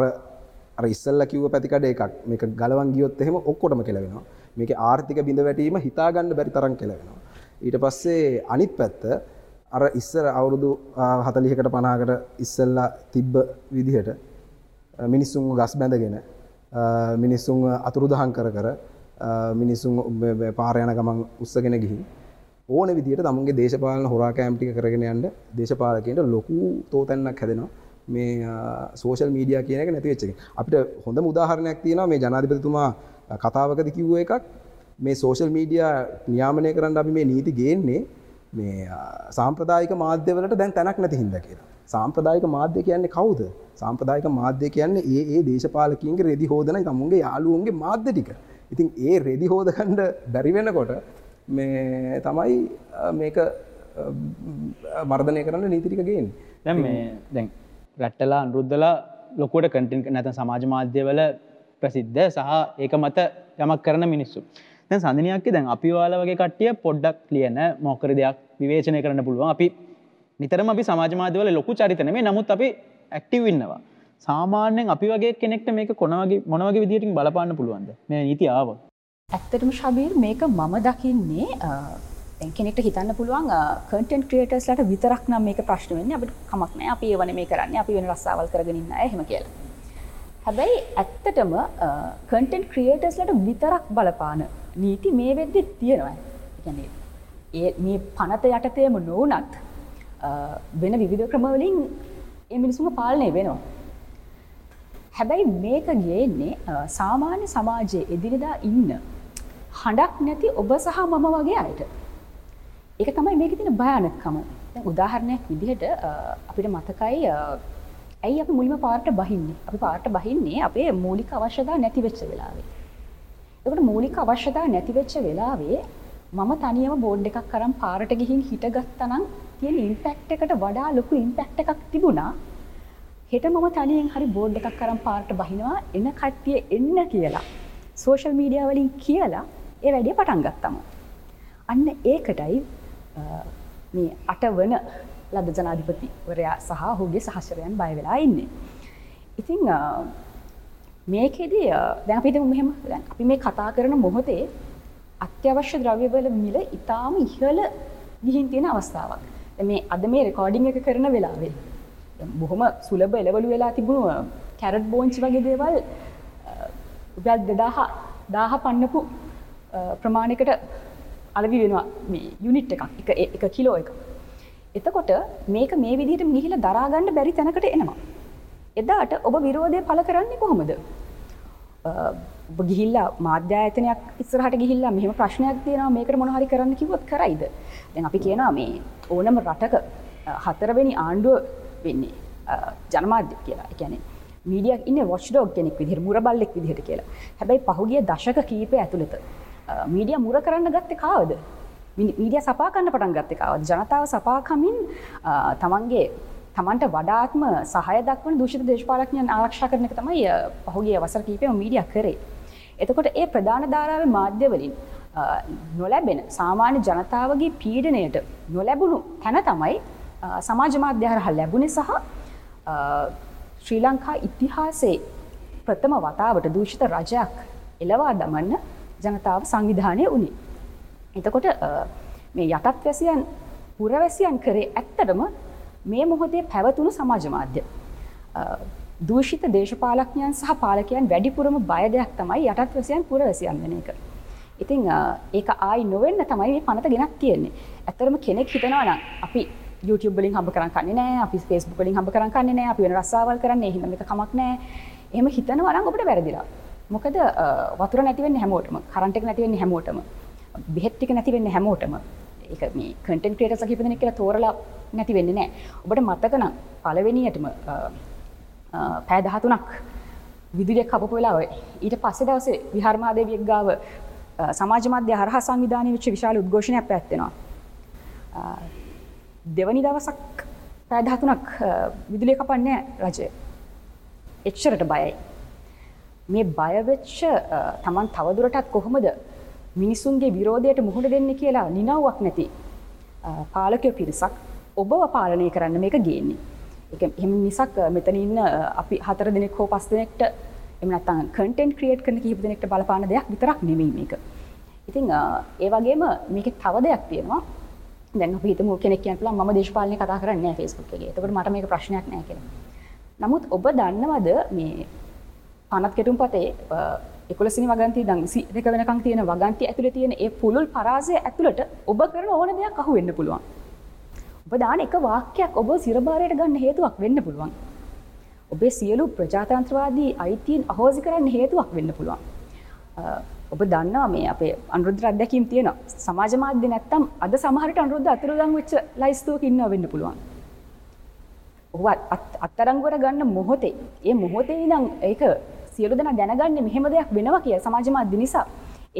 අර ඉස්සල්ල කිව්ව පැතිකඩ එකක්. මේක ගලවන් ගියොත් එහෙම ඔක්කොටම කෙලවෙනවා. මේක ආර්ථික බිඳ වැටීම හිතාගන්න බැරි තරම් කෙලවෙනවා. ඊට පස්සේ අනිත් පැත්ත අර ඉස්සර අවුරුදු හතලිහකට පනාකට ඉස්සල්ලා තිබ්බ විදිහට මිනිස්සුන් ගස් බැඳගෙන මිනිස්සුන් අතුරුදහන් කර කර මිනිස්සුන් පාරයන ගමන් උත්සගෙන ගිහි ඕන විදිට තමුන්ගේ දේශපාලන හොරා කෑම්ටික කරගෙන යන්න දේශපාලකයට ලොකු තෝතැන්නක් හැදෙනවා. මේ සෝෂල් මීඩිය කියන එක නැතිවෙච්චක අපිට හොඳ මුදාහරණයක් තියෙනවා මේ ජනාධිපතිතුමා කතාවකද කිව්ව එකක්. මේ සෝෂල් මීඩිය නියාමනය කරන්න අපි මේ නීති ගේන්නේ මේ සාම්ප්‍රදායික මාධ්‍යවලට දැන් තැනක් නැති හින්ද කියලා. සාම්ප්‍රදායික මාධ්‍ය කියන්නේ කවුද? සාම්ප්‍රදායික මාධ්‍ය කියන්නේ ඒ ඒ දේශපාලකින්ගේ රෙදි හෝදන තමුන්ගේ යාලුවන්ගේ මාධ්‍ය ටික. ඉතින් ඒ රෙදි හෝදකණ්ඩ බැරි වෙනකොට මේ තමයි මේක මර්ධනය කරන්න නීතිරික ගේන් දැන් මේ දැන් රැට්ටලා අනුරුද්ධලා ලොකුවට කටන් නැත සමාජ මාධ්‍යවල ප්‍රසිද්ධ සහ ඒක මත යමක් කරන මිනිස්සු. දැන් සඳනයක් දැන් අපි වාල වගේ කට්ටිය පොඩ්ඩක් ලියන මොකර දෙයක් විවේචනය කරන්න පුළුවන්. අපි නිතරම අපි සමාජමාධ්‍යවල ලොකු චරිතන මේ නමුත් අපි ඇක්ටිව් ඉන්නවා. සාමාන්‍යෙන් අපි වගේ කෙනෙක්ට මේක කොනවගේ මොනවගේ විදිටින් බලපාන්න පුළුවන්ද? මේ නීති ආව. ඇත්තටම ශබීර් මේක මම දකින්නේ කෙනෙට හිතන්න පුළුවන් කටන් ක්‍රියටස්ලට විතරක් නම් මේක ප්‍රශ්න වෙන්න අපට කමක්න අපි වන මේ කරන්න අපි වෙන රස්සාවල් කරගන්න හෙම කියලා. හැබැයි ඇත්තටම කටන් ක්‍රියටස්ලට විතරක් බලපාන නීති මේ වෙද්දි තියෙනවා ඒ මේ පනත යටතයම නෝනත් වෙන විවිධ ක්‍රමවලින් එමිනිසුම පාලනය වෙනවා. හැබැයි මේක ගේන්නේ සාමාන්‍ය සමාජයේ එදිරිදා ඉන්න හඬක් නැති ඔබ සහ මම වගේ අයට. ඒක තමයි මේක තින භයානකම උදාහරණයක් විදිහට අපිට මතකයි ඇයි අපි මුලිම පාට බහින්නේ අපි පාට බහින්නේ අපේ මූලික අවශ්‍යතා නැතිවෙච්ච වෙලාවේ. එකට මූලික අවශ්‍යතා නැතිවෙච්ච වෙලාවේ මම තනියම බෝඩ් එකක් කරම් පාරට ගිහින් හිටගත්තනම් තියෙන ඉම්පැක්් එකට වඩා ලොකු ඉම්පැක්් එකක් තිබුණා හෙට මම තනියෙන් හරි බෝඩ් එකක් කරම් පාට බහිනවා එන්න කට්ටිය එන්න කියලා සෝෂල් මීඩිය වලින් කියලා ඒ වැඩිය පටන් ගත්තම. අන්න ඒකටයි මේ අට වන ලද ජනාධිපතිවරයා සහ හුගේ සහස්රයන් බය වෙලා ඉන්නේ. ඉතිං මේකෙදී දැන් අපිට මෙහෙම දැන් අපි මේ කතා කරන මොහොතේ අත්‍යවශ්‍ය ද්‍රව්‍යවල මිල ඉතාම ඉහළ ගිහින් තියෙන අවස්ථාවක්. මේ අද මේ රෙකෝඩිං එක කරන වෙලාවේ බොහොම සුලබ එලවලු වෙලා තිබුණු කැරට් බෝංචි වගේ දේවල් උපල් දෙදාහ දාහ පන්නපු ප්‍රමාණයකට අලවි වෙනවා මේ යුනිට් එකක් එක එක කිලෝ එක. එතකොට මේක මේ විදිහට මිහිල දරාගන්න බැරි තැනකට එනවා. එදාට ඔබ විරෝධය පල කරන්නේ කොහොමද. ඔබ ගිහිල්ලා මාධ්‍යායතනයක් ඉස්සරහට ගිහිල්ලා මෙහම ප්‍රශ්නයක් තියෙනවා මේකට මොනහරි කරන්න කිවොත් කරයිද. දැන් අපි කියනවා මේ ඕනම රටක හතරවෙනි ආණ්ඩුව වෙන්නේ ජනමාධ්‍ය කියලා එකැනේ මීඩියක් ඉන්න වොච්ඩෝක් කෙනෙක් විදිහට මුරබල්ලෙක් විදිහට කියලා හැබැයි පහුගිය දශක කීපය ඇතුළත මීඩිය මුර කරන්න ගත්ත කාවද මීඩිය සපාකන්න පටන් ගත්ත කාවද ජනතාව සපාකමින් තමන්ගේ තමන්ට වඩාත්ම සහය දක්වන දුෂිත දේශපාලක්ඥයන් ආරක්ෂා කරන එක තමයි පහුගේ වසර කීපය මීඩිය කරේ. එතකොට ඒ ප්‍රධාන ධාරාව මාධ්‍යවලින් නොලැබෙන සාමාන්‍ය ජනතාවගේ පීඩනයට නොලැබුණු තැන තමයි සමාජ මාධ්‍යහරහ ලැබුණේ සහ ශ්‍රී ලංකා ඉතිහාසේ ප්‍රථම වතාවට දූෂිත රජයක් එලවා දමන්න ජනතාව සංවිධානය වුණේ. එතකොට මේ යටත් වැසියන් පුරවැසියන් කරේ ඇත්තටම මේ මොහොතේ පැවතුණු සමාජ මාධ්‍ය. දූෂිත දේශපාලක්ඥයන් සහ පාලකයන් වැඩිපුරම බය දෙයක් තමයි යටත් වැසියන් පුරවැසියන් වෙන එක. ඉතිං ඒක ආයි නොවෙන්න තමයි මේ පනත ගෙනක් තියෙන්නේ. ඇතරම කෙනෙක් හිතනවා නම් අපි YouTube වලින් හම්බ කරන් කන්නේ නැහැ අපි Facebook වලින් හම්බ කරන් කන්නේ නැහැ අපි වෙන රස්සාවල් කරන්නේ එහෙනම් මේක කමක් නැහැ එහෙම හිතනවා නම් ඔබට වැරදිලා මොකද වතුර නැති වෙන්නේ හැමෝටම කරන්ට් එක නැති වෙන්නේ හැමෝටම බෙහෙත් ටික නැති වෙන්නේ හැමෝටම ඒක මේ කන්ටෙන්ට් ක්‍රියේටර්ස්ලා කීප දෙනෙක් කියලා තෝරලා නැති වෙන්නේ නැහැ ඔබට මතක නම් පළවෙනියටම පෑ 13ක් විදුලියක් කපපු වෙලාව ඊට පස්සේ දවසේ විහාර මහදේවියක් ගාව සමාජ මාධ්‍ය හරහා සංවිධානය වෙච්ච විශාල උද්ඝෝෂණයක් පැවැත්වෙනවා දෙවනි දවසක් පෑදහතුනක් විදුලිය කපන්නේ රජය. එච්චරට බයයි. මේ බයවෙච්ච තමන් තවදුරටත් කොහොමද මිනිසුන්ගේ විරෝධයට මුහුණ දෙන්න කියලා නිනව්වක් නැති පාලකයෝ පිරිසක් ඔබව පාලනය කරන්න මේක ගේන්නේ. එක එම නිසක් මෙතන ඉන්න අපි හතර දෙනෙක් හෝ පස් දෙනෙක්ට එමනත්තන් කටෙන් ක්‍රියට් කරන කිහිප දෙනෙක්ට බලපාන දෙයක් විතරක් නෙමී මේක. ඉතිං ඒ වගේම මේක තව දෙයක් තියෙනවා දැන් අපි හිතමු කෙනෙක් කියන්න පුළුවන් මම දේශපාලනය කතා කරන්නේ නැහැ Facebook එකේ. එතකොට මට මේක ප්‍රශ්නයක් නැහැ කියලා. නමුත් ඔබ දන්නවද මේ පනත් කෙටුම්පතේ 11 වෙනි වගන්තිය ඉඳන් 22 වෙනකන් තියෙන වගන්තිය ඇතුලේ තියෙන ඒ පුළුල් පරාසය ඇතුළට ඔබ කරන ඕන දෙයක් අහු වෙන්න පුළුවන්. ඔබ දාන එක වාක්‍යයක් ඔබ සිරබාරයට ගන්න හේතුවක් වෙන්න පුළුවන්. ඔබේ සියලු ප්‍රජාතන්ත්‍රවාදී අයිතීන් අහෝසි කරන්න හේතුවක් වෙන්න පුළුවන්. ඔබ දන්නවා මේ අපේ අනුරුද්ධ අත්දැකීම් තියෙන සමාජ මාධ්‍ය නැත්තම් අද සමහරට අනුරුද්ධ අතුරුදන් වෙච්ච ලයිස්තුවක ඉන්න වෙන්න පුළුවන්. ඔහු අත්තරංගුවට ගන්න මොහොතේ ඒ මොහොතේ ඉඳන් ඒක සියලු දෙනා දැනගන්නේ මෙහෙම දෙයක් වෙනවා කියලා සමාජ මාධ්‍ය නිසා.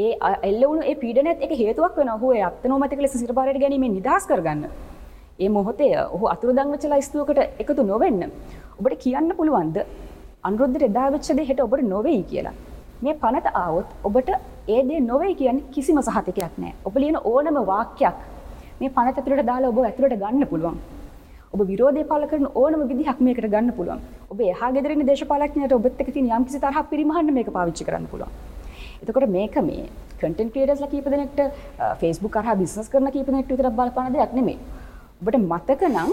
ඒ එල්ල වුණු ඒ පීඩනයත් එක හේතුවක් වෙනවා. ඔහු ඒ අත්නෝමතික ලෙස සිරපාරයට ගැනීමෙන් නිදහස් කරගන්න. ඒ මොහොතේ ඔහු අතුරුදන් වෙච්ච ලයිස්තුවකට එකතු නොවෙන්න. ඔබට කියන්න පුළුවන්ද? අනුරුද්ධට එදා වෙච්ච දේ හෙට ඔබට නොවේයි කියලා. මේ පනත ආවොත් ඔබට ඒදේ නොවේ කියන්න කිසිම සහතිකයක් නෑ. ඔබ ලියන ඕනම වාක්‍යයක් මේ පනත ඇතුළට දාලා ඔබ ඇතුළට ගන්න පුළුවන්. ඔබ විරෝධය පල කරන ඕනම විදිහක් මේකට ගන්න පුළුවන්. ඔබ එහා ගෙදරන දේශපාලක්ඥයට ඔබත් එක තියෙන යම්කිසි තරහක් පිරිමහන්න මේක පාවිච්චි කරන්න පුළුවන් එතකොට මේක මේ කටන් ක්‍රියටස්ලා කීප දෙනෙක්ට ෆේස්බුක් කරහා බිස්නස් කරන කීප දෙනෙක්ට විතරක් බලපාන දෙයක් නෙමෙයි ඔබට මතක නම්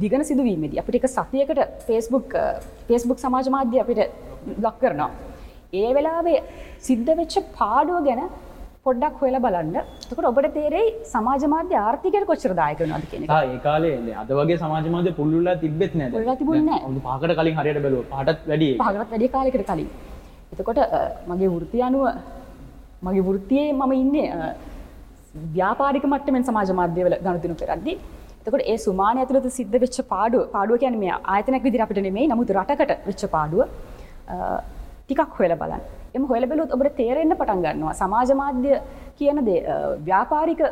දිගන සිදුවීමේදී අපිට එක සතියකට ෆේස්බුක් ෆේස්බුක් සමාජ මාධ්‍ය අපිට ලක් කරනවා. ඒ වෙලාවේ සිද්ධ වෙච්ච පාඩුව ගැන පොඩ්ඩක් හොයලා බලන්න තකට ඔබට තේරෙයි සමාජ මාධ්‍ය ආර්ථිකයට කොච්චර දායක වුණාද කියන එක. ඒ කාලේ අද වගේ සමාජ මාධ්‍ය පුළුල්ලා තිබෙත් නෑ. පුළුල්ලා තිබුණේ නෑ. අවුරුදු පහකට කලින් හරියට බැලුවා. පහටත් වැඩි. පහකට වැඩි කාලයකට කලින්. එතකොට මගේ වෘත්තිය අනුව මගේ වෘත්තියේ මම ඉන්නේ ව්‍යාපාරික මට්ටමෙන් සමාජ මාධ්‍යවල ගනුදෙනු කරද්දී එතකොට ඒ සුමානය ඇතුළත සිද්ධ වෙච්ච පාඩුව පාඩුව කියන්නේ මේ ආයතනයක් විදිහට අපිට නෙමෙයි නමුත් රටකට වෙච්ච පාඩුව ටිකක් හොයලා බලන්න. එම හොයලා බැලුවොත් ඔබට තේරෙන්න පටන් ගන්නවා සමාජ මාධ්‍ය කියන දේ ව්‍යාපාරික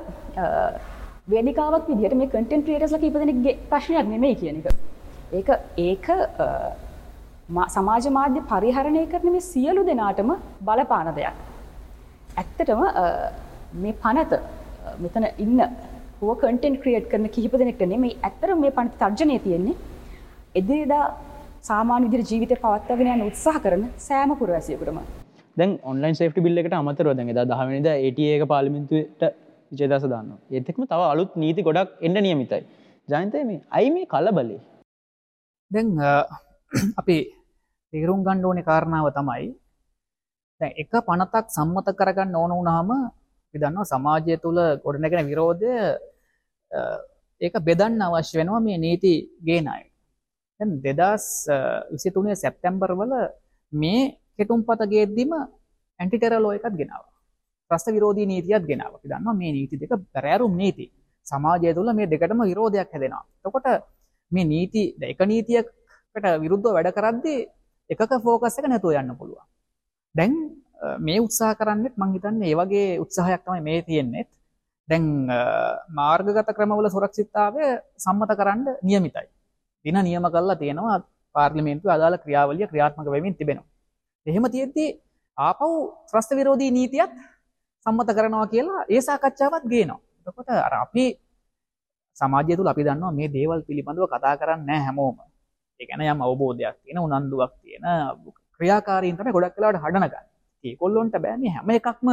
වේදිකාවක් විදිහට මේ කන්ටෙන්ට් ක්‍රියේටර්ස්ලා කීප දෙනෙක්ගේ ප්‍රශ්නයක් නෙමෙයි කියන එක. ඒක ඒක සමාජ මාධ්‍ය පරිහරණය කරන මේ සියලු දෙනාටම බලපාන දෙයක්. ඇත්තටම මේ පනත මෙතන ඉන්න හුව කටෙන්ට් ක්‍රියට් කරන කිහිප දෙනෙක්ටනේ මේ ඇත්තර මේ පනත තර්ජනය තියෙන්නේ එදිරිදා සාමාන්‍ය විදිහට ජීවිතය පවත්වාගෙන යන උත්සාහ කරන සෑම පුරවැසියෙකුටම දැන් ඔන්ලයින් සේෆ්ටි බිල්ල එකට අමතරව දැන් එදා දහවනිද ඒට ඒක පාලිමින්තුවට විචේදස දාන්න ඒතෙක්ම තව අලුත් නීති ගොඩක් එන්න නියමිතයි. ජයන්තය මේ අයි මේ කල බලේ දැන් අපි තේරුම් ගණ්ඩ ඕන කාරණාව තමයි දැන් එක පනතක් සම්මත කරගන්න ඕන වුනාම විදන්න සමාජය තුළ ගොඩනැගෙන විරෝධය ඒක බෙදන්න අවශ්‍ය වෙනවා මේ නීති ගේනයි දෙදස් විසිතුනේ සැප්තැම්බර් වල මේ කෙටුම් පත ගේද්දිම ඇන්ටිටෙරලෝ එකත් ගෙනාව. ප්‍රස්ථ විරෝධී නීතියත් ගෙනාව. දන්න මේ නීති දෙක බැරෑරුම් නීති. සමාජය තුළ මේ දෙකටම විරෝධයක් හැදෙනවා. තකොට මේ නීති එක නීතියකට විරුද්ධ වැඩ කරද්දී එකක ෆෝකස් එක නැතුව යන්න පුළුවන්. දැන් මේ උත්සාහ කරන්නෙත් මංහිතන්න ඒවගේ උත්සාහයක් තමයි මේ තියෙන්නෙත්. දැන් මාර්ගගත ක්‍රමවල සුරක්ෂිත්තාවය සම්මත කරන්න නියමිතයි. දින නියම කරලා තියෙනවා පාර්ලිමේන්තු අදාළ ක්‍රියාවලිය ක්‍රියාත්මක වෙමින් තිබෙනවා. එහෙම තියෙද්දි ආපහු ත්‍රස්ත විරෝධී නීතියත් සම්මත කරනවා කියලා ඒ සාකච්ඡාවත් ගේනවා. එතකොට අර අපි සමාජය තුළ අපි දන්නවා මේ දේවල් පිළිබඳව කතා කරන්නේ නැහැ හැමෝම. ඒ කියන්නේ යම් අවබෝධයක් තියෙන උනන්දුවක් තියෙන ක්‍රියාකාරීන් තමයි ගොඩක් වෙලාවට හඩන ගන්න. ඒගොල්ලොන්ට බෑ මේ හැම එකක්ම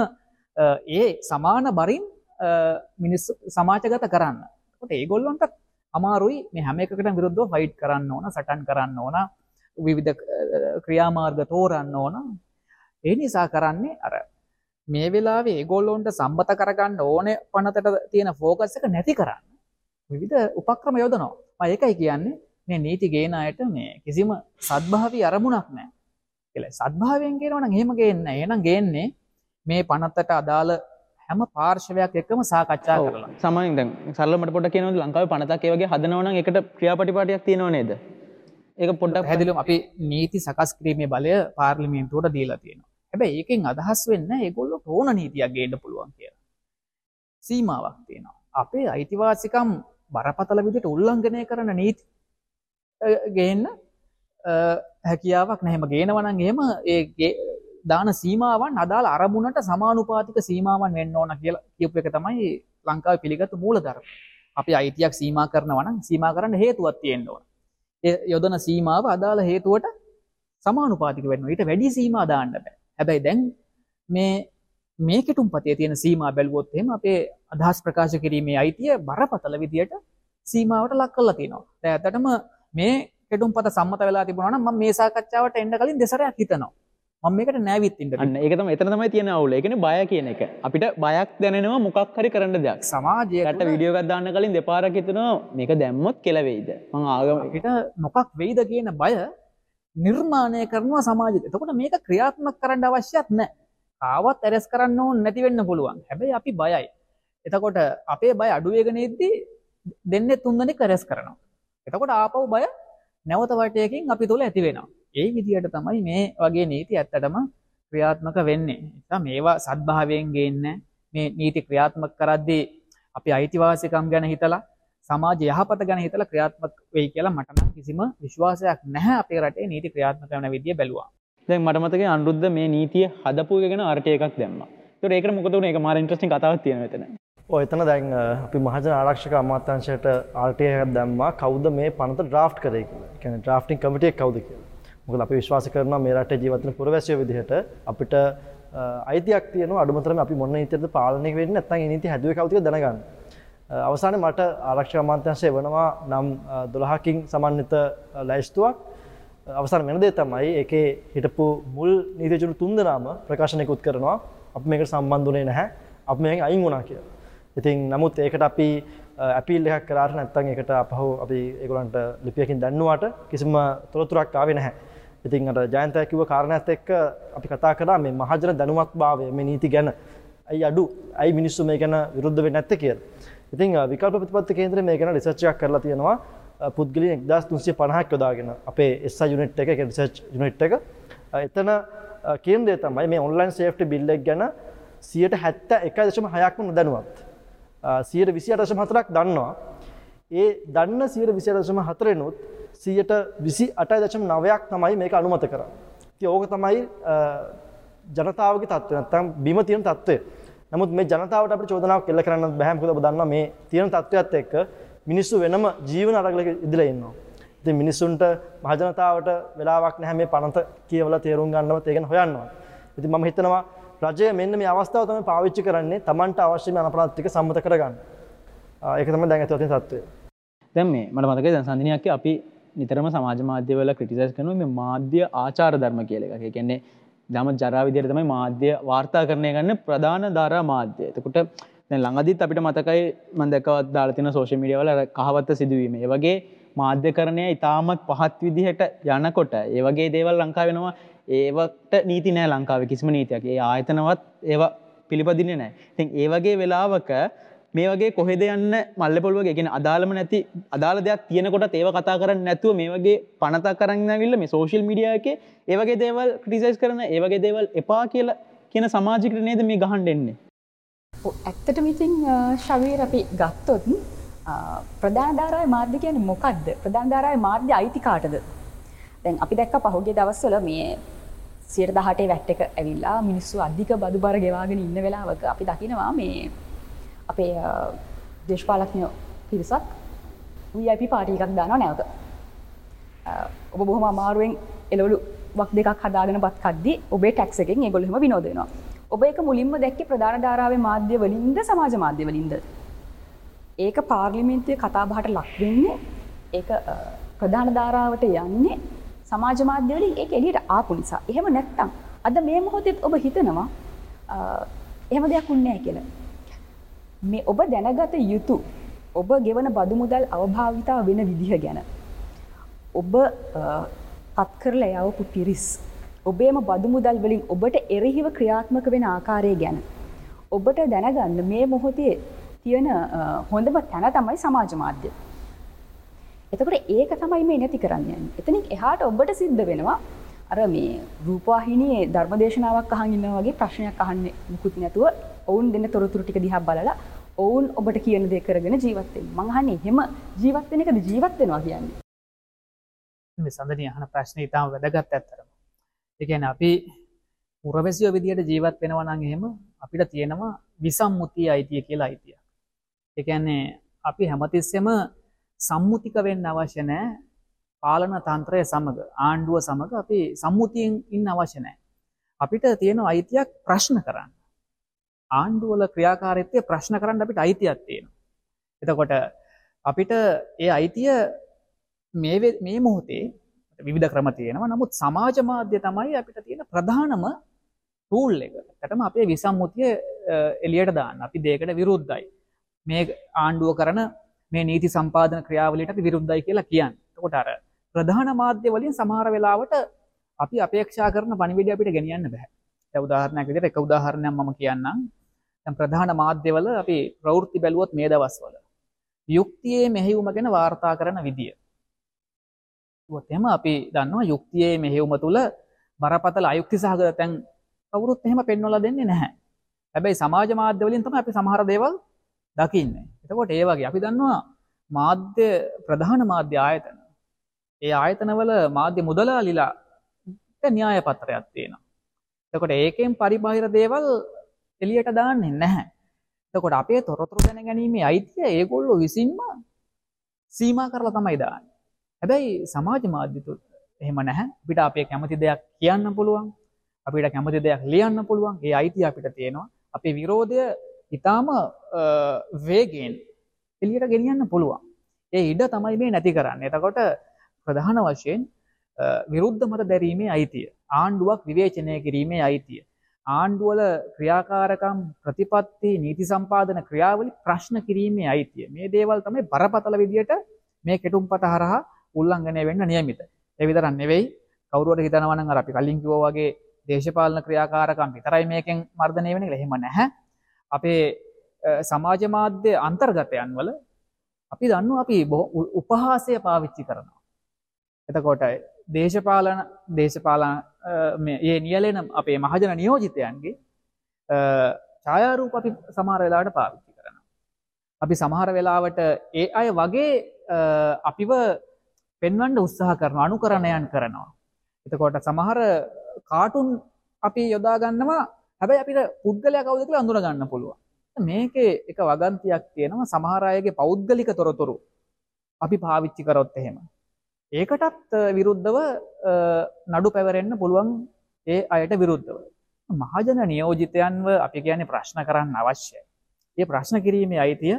ඒ සමාන බරින් මිනිස්සු සමාජගත කරන්න. එතකොට ඒගොල්ලොන්ට අමාරුයි මේ හැම එකකට විරුද්ධව ෆයිට් කරන්න ඕන සටන් කරන්න ඕන විවිධ ක්‍රියාමාර්ග තෝරන්න ඕන. ඒ නිසා කරන්නේ අර මේ වෙලාවේ ඒගොල්ලොන්ට සම්බත කරගන්න ඕනේ පනතට තියෙන ෆෝකස් එක නැති කරන්න. විවිධ උපක්‍රම යොදනවා. මම ඒකයි කියන්නේ මේ නීති ගේන අයට මේ කිසිම සද්භාවී අරමුණක් නැහැ. කියලා. සද්භාවයෙන් කියනවා නම් එහෙම ගේන්නේ නැහැ. එහෙනම් ගේන්නේ මේ පනතට අදාළ හැම පාර්ශවයක් එක්කම සාකච්ඡා කරලා. සමයින් දැන් සරලමට පොඩ කියනවද ලංකාවේ පනතක් ඒ වගේ හදනවනම් ඒකට ක්‍රියාපටිපාටියක් තියෙනව නේද? ඒක පොඩ්ඩක් පැදිලුම් අපි නීති සකස් කිරීමේ බලය පාර්ලිමේන්තුවට දීලා තියෙනවා හැබැයි ඒකෙන් අදහස් වෙන්න ඒගොල්ලො ඕන නීතියක් ගේන්න පුළුවන් කියලා සීමාවක් තියෙනවා අපේ අයිතිවාසිකම් බරපතල විදිහට උල්ලංඝනය කරන නීති ගේන්න හැකියාවක් නැහෙම ගේනවනම් එහෙම ඒ දාන සීමාවන් අදාළ අරමුණට සමානුපාතික සීමාවන් වෙන්න ඕන කියලා කියපු එක තමයි ලංකාවේ පිළිගත්තු මූලධර්ම. අපි අයිතියක් සීමා කරනවා නම් සීමා කරන්න හේතුවක් තියෙන්න ඕන. ඒ යොදන සීමාව අදාළ හේතුවට සමානුපාතික වෙන්න ඊට වැඩි සීමා දාන්න බෑ. හැබැයි දැන් මේ මේ කෙටුම්පතේ තියෙන සීමා බැලුවොත් එහෙම අපේ අදහස් ප්‍රකාශ කිරීමේ අයිතිය බරපතල විදියට සීමාවට ලක් කරලා තියෙනවා. දැන් ඇත්තටම මේ කෙටුම්පත සම්මත වෙලා තිබුණා නම් මම මේ සාකච්ඡාවට එන්න කලින් දෙසරයක් හිතනවා. මේකට නෑවිත් ඉන්න අන්න ඒක තමයි එතන තමයි තියෙන අවුල. කියන්නේ බය කියන එක. අපිට බයක් දැනෙනවා මොකක් හරි කරන්න දෙයක්. සමාජයට වීඩියෝ එකක් දාන්න කලින් දෙපාරක් හිතනවා මේක දැම්මොත් කෙලවෙයිද. මං ආගමකට මොකක් වෙයිද කියන බය නිර්මාණය කරනවා සමාජයට. එතකොට මේක ක්‍රියාත්මක කරන්න අවශ්‍යත් නැහැ. ආවත් ඇරස් කරන්න ඕන නැති වෙන්න පුළුවන්. හැබැයි අපි බයයි. එතකොට අපේ බය අඩු වෙගෙන ඉද්දී දෙන්නේ තුන් දෙනෙක් ඇරස් කරනවා. එතකොට ආපහු බය නැවත වටයකින් අපි තුල ඇති වෙනවා. ඒ විදිහට තමයි මේ වගේ නීති ඇත්තටම ක්‍රියාත්මක වෙන්නේ. නිසා මේවා සද්භාවයෙන් ගේන්නේ මේ නීති ක්‍රියාත්මක කරද්දී අපි අයිතිවාසිකම් ගැන හිතලා සමාජ යහපත ගැන හිතලා ක්‍රියාත්මක වෙයි කියලා මට නම් කිසිම විශ්වාසයක් නැහැ අපේ රටේ නීති ක්‍රියාත්මක වෙන විදිය බැලුවා. දැන් මට මතකයි අනුරුද්ධ මේ නීතිය හදපු එක ගැන ආර්ටි එකක් දැම්මා. ඒතකොට ඒකට මොකද උනේ? ඒක මාර ඉන්ටරෙස්ටිං කතාවක් තියෙනවා එතන. ඔය එතන දැන් අපි මහජන ආරක්ෂක අමාත්‍යංශයට ආර්ටි එකක් දැම්මා කවුද මේ පනත ඩ්‍රාෆ්ට් කරේ කියලා. ඒ කියන්නේ ඩ්‍රාෆ්ටිං කමිටි එක කවුද කියලා. මොකද අපි විශ්වාස කරනවා මේ රටේ ජීවත් වෙන පුරවැසියෝ විදිහට අපිට අයිතියක් තියෙනවා අඩුමතරම අපි මොන නීතියද පාලනය වෙන්නේ නැත්නම් ඒ නීති හැදුවේ කවුද කියලා දැනගන්න. අවසානයේ මට ආරක්ෂක අමාත්‍යාංශය වෙනවා නම් 12කින් සමන්විත ලැයිස්තුවක්. අවසාන වෙන දේ තමයි ඒකේ හිටපු මුල් නීතිඥ තුන්දෙනාම ප්‍රකාශනයකුත් කරනවා අපි මේකට සම්බන්ධුනේ නැහැ. අපි මේකෙන් අයින් වුණා කියලා. ඉතින් නමුත් ඒකට අපි ඇපිල් එකක් කරාට නැත්නම් ඒකට අපහු අපි ඒගොල්ලන්ට ලිපියකින් දැන්නුවාට කිසිම තොරතුරක් ආවේ නැහැ. ඉතින් අර ජයන්තය කිව්ව කාරණාත් එක්ක අපි කතා කරා මේ මහජන දැනුමත්භාවය මේ නීති ගැන. ඇයි අඩු? ඇයි මිනිස්සු මේ ගැන විරුද්ධ වෙන්නේ නැත්තේ කියලා. ඉතින් විකල්ප ප්‍රතිපත්ති කේන්දරය මේ ගැන රිසර්ච් එකක් කරලා තියෙනවා. පුද්ගලයන් 1350ක් යොදාගෙන අපේ SI යුනිට් එක, ඒ රිසර්ච් යුනිට් එක. එතන කේන්ද්‍රය තමයි මේ ඔන්ලයින් සේෆ්ටි බිල් එක ගැන 71.6ක්ම නොදැනුවත්. 128.4ක් දන්නවා. ඒ දන්න 128.4නුත් සියයට විසි අටයි දශම නවයක් තමයි මේක අනුමත කර. ති ඕක තමයි ජනතාවගේ තත්ව නැත්තම් බිම තියෙන තත්ත්වය. නමුත් මේ ජනතාවට අපිට චෝදනාවක් එල්ල කරන්න බෑ මොකද ඔබ දන්නවා මේ තියෙන තත්ත්වයත් එක්ක මිනිස්සු වෙනම ජීවන අරගලක ඉදිරිය ඉන්නවා. ඉතින් මිනිස්සුන්ට මහජනතාවට වෙලාවක් නැහැ මේ පනත කියවලා තේරුම් ගන්නවත් ඒක ගැන හොයන්නවා. ඉතින් මම හිතනවා රජය මෙන්න මේ අවස්ථාව තමයි පාවිච්චි කරන්නේ Tamanට අවශ්‍ය මේ අනපනත් ටික සම්මත කරගන්න. ආ, ඒක තමයි දැන් ඇතුළතින් තත්ත්වය. දැන් මේ මට මතකයි දැන් සඳනියක් අපි නිතරම සමාජ මාධ්‍යවල ක්‍රිටිසයිස් කරනවා මේ මාධ්‍ය ආචාර ධර්ම කියලා එකක්. ඒ කියන්නේ දම ජරා විදියට තමයි මාධ්‍ය වාර්තා කරණය ගන්න ප්‍රධාන ධාරා මාධ්‍ය. එතකොට දැන් ළඟදිත් අපිට මතකයි මම දැක්කවත් දාලා තියෙන සෝෂල් මීඩියා වල අර කහවත්ත සිදුවීම. ඒ වගේ මාධ්‍යකරණය ඉතාමත් පහත් විදිහට යනකොට ඒ වගේ දේවල් ලංකාව වෙනවා ඒවට නීති නෑ ලංකාවේ කිසිම නීතියක්. ඒ ආයතනවත් ඒවා පිළිපදින්නේ නැහැ. ඉතින් ඒ වගේ වෙලාවක මේ වගේ කොහෙද යන්න මල්ල පොල්වගේ ගෙන අදාළම නැති අදාළ දෙයක් තියෙනකොට ඒව කතා කරන්න නැතුව මේ වගේ පනතක් කරන්න විල්ල මේ සෝශල් මිඩිය එක ඒවගේ දේවල් ක්‍රිසයිස් කරන ඒවගේ දේවල් එපා කියලා කියන සමාජිකට නේද මේ ගහන් දෙන්නේ ඇත්තට මිතින් ශවීර අපි ගත්තොත් ප්‍රධාන ධාරය මාධ්‍ය කියන මොකක්ද ප්‍රධාන ධාරය මාධ්‍ය අයිතිකාටද? දැන් අපි දැක්ක පහුගේ දවස්වල මේ සියට දහටේ වැට් එක ඇවිල්ලා මිනිස්සු අධික බදු බර ගෙවාගෙන ඉන්න වෙලාවක අපි දකිනවා මේ අපේ දේශපාලක්ඥ පිරිසක් VIP පාටි එකක් දානවා නැවත. ඔබ බොහොම අමාරුවෙන් එලවලු වක් දෙකක් හදාගෙන බත් කද්දි ඔබේ ටැක්ස එකෙන් ඒගොල්ලම විනෝදනවා ඔබ එක මුලින්ම දැක්කේ ප්‍රධාන ධාරාවේ මාධ්‍ය වලින්ද සමාජ මාධ්‍ය වලින්ද? ඒක පාර්ලිමේන්තුවේ කතාබහට ලක් වෙන්නේ ඒක ප්‍රධාන ධාරාවට යන්නේ සමාජ මාධ්‍ය වලින් ඒක එළියට ආපු නිසා. එහෙම නැත්තම් අද මේ මොහොතේ ඔබ හිතනවා එහෙම දෙයක් උන්නේ නැහැ කියලා. මේ ඔබ දැනගත යුතු ඔබ ගෙවන බදු මුදල් අවභාවිතාව වෙන විදිහ ගැන. ඔබ පත්කරල යවපු පිරිස්. ඔබේම බදු මුදල් වලින් ඔබට එරෙහිව ක්‍රියාත්මක වෙන ආකාරය ගැන. ඔබට දැනගන්න මේ මොහොතේ තියෙන හොඳම තැන තමයි සමාජ මාධ්‍ය. එතකොට ඒක තමයි මේ නැති කරන්න. එතනින් එහාට ඔබට සිද්ධ වෙනවා අර මේ රූපවාහිනයේ ධර්මදේශනාවක් අහන් ඉන්නා වගේ ප්‍රශ්නයක් අහන්නේ මුකුත් නැතුව ඔවුන් දෙන්න තොරතුරු ටික දිහා බලලා ඔවුන් ඔබට කියන දේ කරගෙන ජීවත් වෙන්න. මං අහන්නේ එහෙම ජීවත් වෙන එකද ජීවත් වෙනවා කියන්නේ. මේ සඳනී අහන ප්‍රශ්නේ ඊටම වැදගත් ඇත්තරම. ඒ කියන්නේ අපි පුරවැසියෝ විදියට ජීවත් වෙනවා නම් එහෙම අපිට තියෙනවා විසම්මුතිය අයිතිය කියලා අයිතිය. ඒ කියන්නේ අපි හැමතිස්සෙම සම්මුතික වෙන්න අවශ්‍ය නැහැ පාලන තන්ත්‍රය සමග ආණ්ඩුව සමග අපි සම්මුතියෙන් ඉන්න අවශ්‍ය නැහැ. අපිට තියෙන අයිතියක් ප්‍රශ්න කරන්න. ආණ්ඩුවල ක්‍රියාකාරීත්වය ප්‍රශ්න කරන්න අපිට අයිතියක් තියෙනවා. එතකොට අපිට ඒ අයිතිය මේ මේ මොහොතේ විවිධ ක්‍රම තියෙනවා. නමුත් සමාජ මාධ්‍ය තමයි අපිට තියෙන ප්‍රධානම ටූල් එක. ඇත්තටම අපේ විසම්මුතිය එළියට දාන්න. අපි දෙයකට විරුද්ධයි. මේ ආණ්ඩුව කරන මේ නීති සම්පාදන ක්‍රියාවලියට අපි විරුද්ධයි කියලා කියන්නේ. එතකොට අර ප්‍රධාන මාධ්‍ය වලින් සමහර වෙලාවට අපි අපේක්ෂා කරන පණිවිඩය අපිට ගෙනියන්න බෑ. දැන් උදාහරණයක් විදිහට එක උදාහරණයක් මම කියන්නම්. දැන් ප්‍රධාන මාධ්‍යවල අපි ප්‍රවෘත්ති බැලුවොත් මේ දවස්වල යුක්තියේ මෙහෙයුම ගැන වාර්තා කරන විදිය. ඒවත් එහෙම අපි දන්නවා යුක්තියේ මෙහෙයුම තුල බරපතල අයුක්ති සහගත තැන් කවුරුත් එහෙම පෙන්වලා දෙන්නේ නැහැ. හැබැයි සමාජ මාධ්‍ය වලින් තමයි අපි සමහර දේවල් දකින්නේ. එතකොට ඒ වගේ අපි දන්නවා මාධ්‍ය ප්‍රධාන මාධ්‍ය ආයතන. ඒ ආයතනවල මාධ්‍ය මුදලාලිලා න්‍යාය පත්‍රයක් තියෙනවා. එතකොට ඒකෙන් පරිබාහිර දේවල් එළියට දාන්නේ නැහැ. එතකොට අපේ තොරතුරු දැන ගැනීමේ අයිතිය ඒගොල්ලෝ විසින්ම සීමා කරලා තමයි දාන්නේ. හැබැයි සමාජ මාධ්‍ය තුල එහෙම නැහැ. අපිට අපේ කැමති දෙයක් කියන්න පුළුවන්. අපිට කැමති දෙයක් ලියන්න පුළුවන්. ඒ අයිතිය අපිට තියෙනවා. අපේ විරෝධය ඊටාම වේගෙන් එළියට ගෙනියන්න පුළුවන්. ඒ ඉඩ තමයි මේ නැති කරන්නේ. එතකොට ප්‍රධාන වශයෙන් විරුද්ධ මත දැරීමේ අයිතිය. ආණ්ඩුවක් විවේචනය කිරීමේ අයිතිය. ආණ්ඩුවල ක්‍රියාකාරකම් ප්‍රතිපත්ති නීති සම්පාදන ක්‍රියාවලි ප්‍රශ්න කිරීමේ අයිතිය. මේ දේවල් තමයි බරපතල විදියට මේ කෙටුම්පත හරහා උල්ලංඝනය වෙන්න නියමිත. ඒ විතරක් නෙවෙයි කවුරුහරි හිතනවා නම් අර අපි කලින් කිව්වා වගේ දේශපාලන ක්‍රියාකාරකම් විතරයි මේකෙන් මර්ධනය වෙන්නේ කියලා එහෙම නැහැ. අපේ සමාජ මාධ්‍ය අන්තර්ගතයන් වල අපි දන්නවා අපි උපහාසය පාවිච්චි කරනවා. එතකොට දේශපාලන දේශපාලන ඒ නියලෙන අපේ මහජන නියෝජිතයන්ගේ ඡායාරූප අපි සමහර වෙලාවට පාවිච්චි කරනවා. අපි සමහර වෙලාවට ඒ අය වගේ අපිව පෙන්වන්න උත්සාහ කරනවා අනුකරණයන් කරනවා. එතකොට සමහර කාටුන් අපි යොදා ගන්නවා හැබැයි අපිට පුද්ගලයා කවුද කියලා අඳුන ගන්න පුළුවන්. මේකේ එක වගන්තියක් තියෙනවා සමහර අයගේ පෞද්ගලික තොරතුරු අපි පාවිච්චි කරොත් එහෙම. ඒකටත් විරුද්ධව නඩු පැවරෙන්න පුළුවන් ඒ අයට විරුද්ධව. මහජන නියෝජිතයන්ව අපි කියන්නේ ප්‍රශ්න කරන්න අවශ්‍යයි. ඒ ප්‍රශ්න කිරීමේ අයිතිය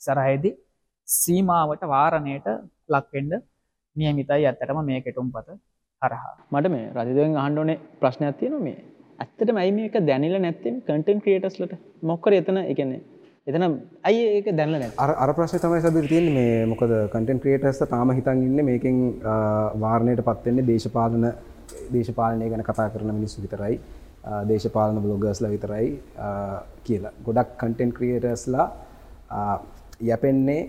සරහයිදි සීමාවට වාරණයට ලක්වෙන්ඩ නියමිතයි ඇත්තටම මේ කෙටුම් පත හරහා. මට මේ රජදෙන් අහන්ඩෝනේ ප්‍රශ්නයක් තියෙන මේ ඇත්තට මයි මේක දැනිල නැත්තම කටන් ක්‍රියටස්ලට මොක්කර එතන එකන්නේ එතන ඇයි ඒක දැනල නැ අර අර ප්‍රශ්න තමයි සබිර තියෙන්නේ මේ මොකද කන්ටෙන්ට් ක්‍රියේටර්ස්ලා තාම හිතන් ඉන්නේ මේකෙන් අ, වාරණයට පත් වෙන්නේ දේශපාලන දේශපාලනය ගැන කතා කරන මිනිස්සු විතරයි අ, දේශපාලන බ්ලොගර්ස්ලා විතරයි අ, කියලා. ගොඩක් කන්ටෙන්ට් ක්‍රියේටර්ස්ලා යැපෙන්නේ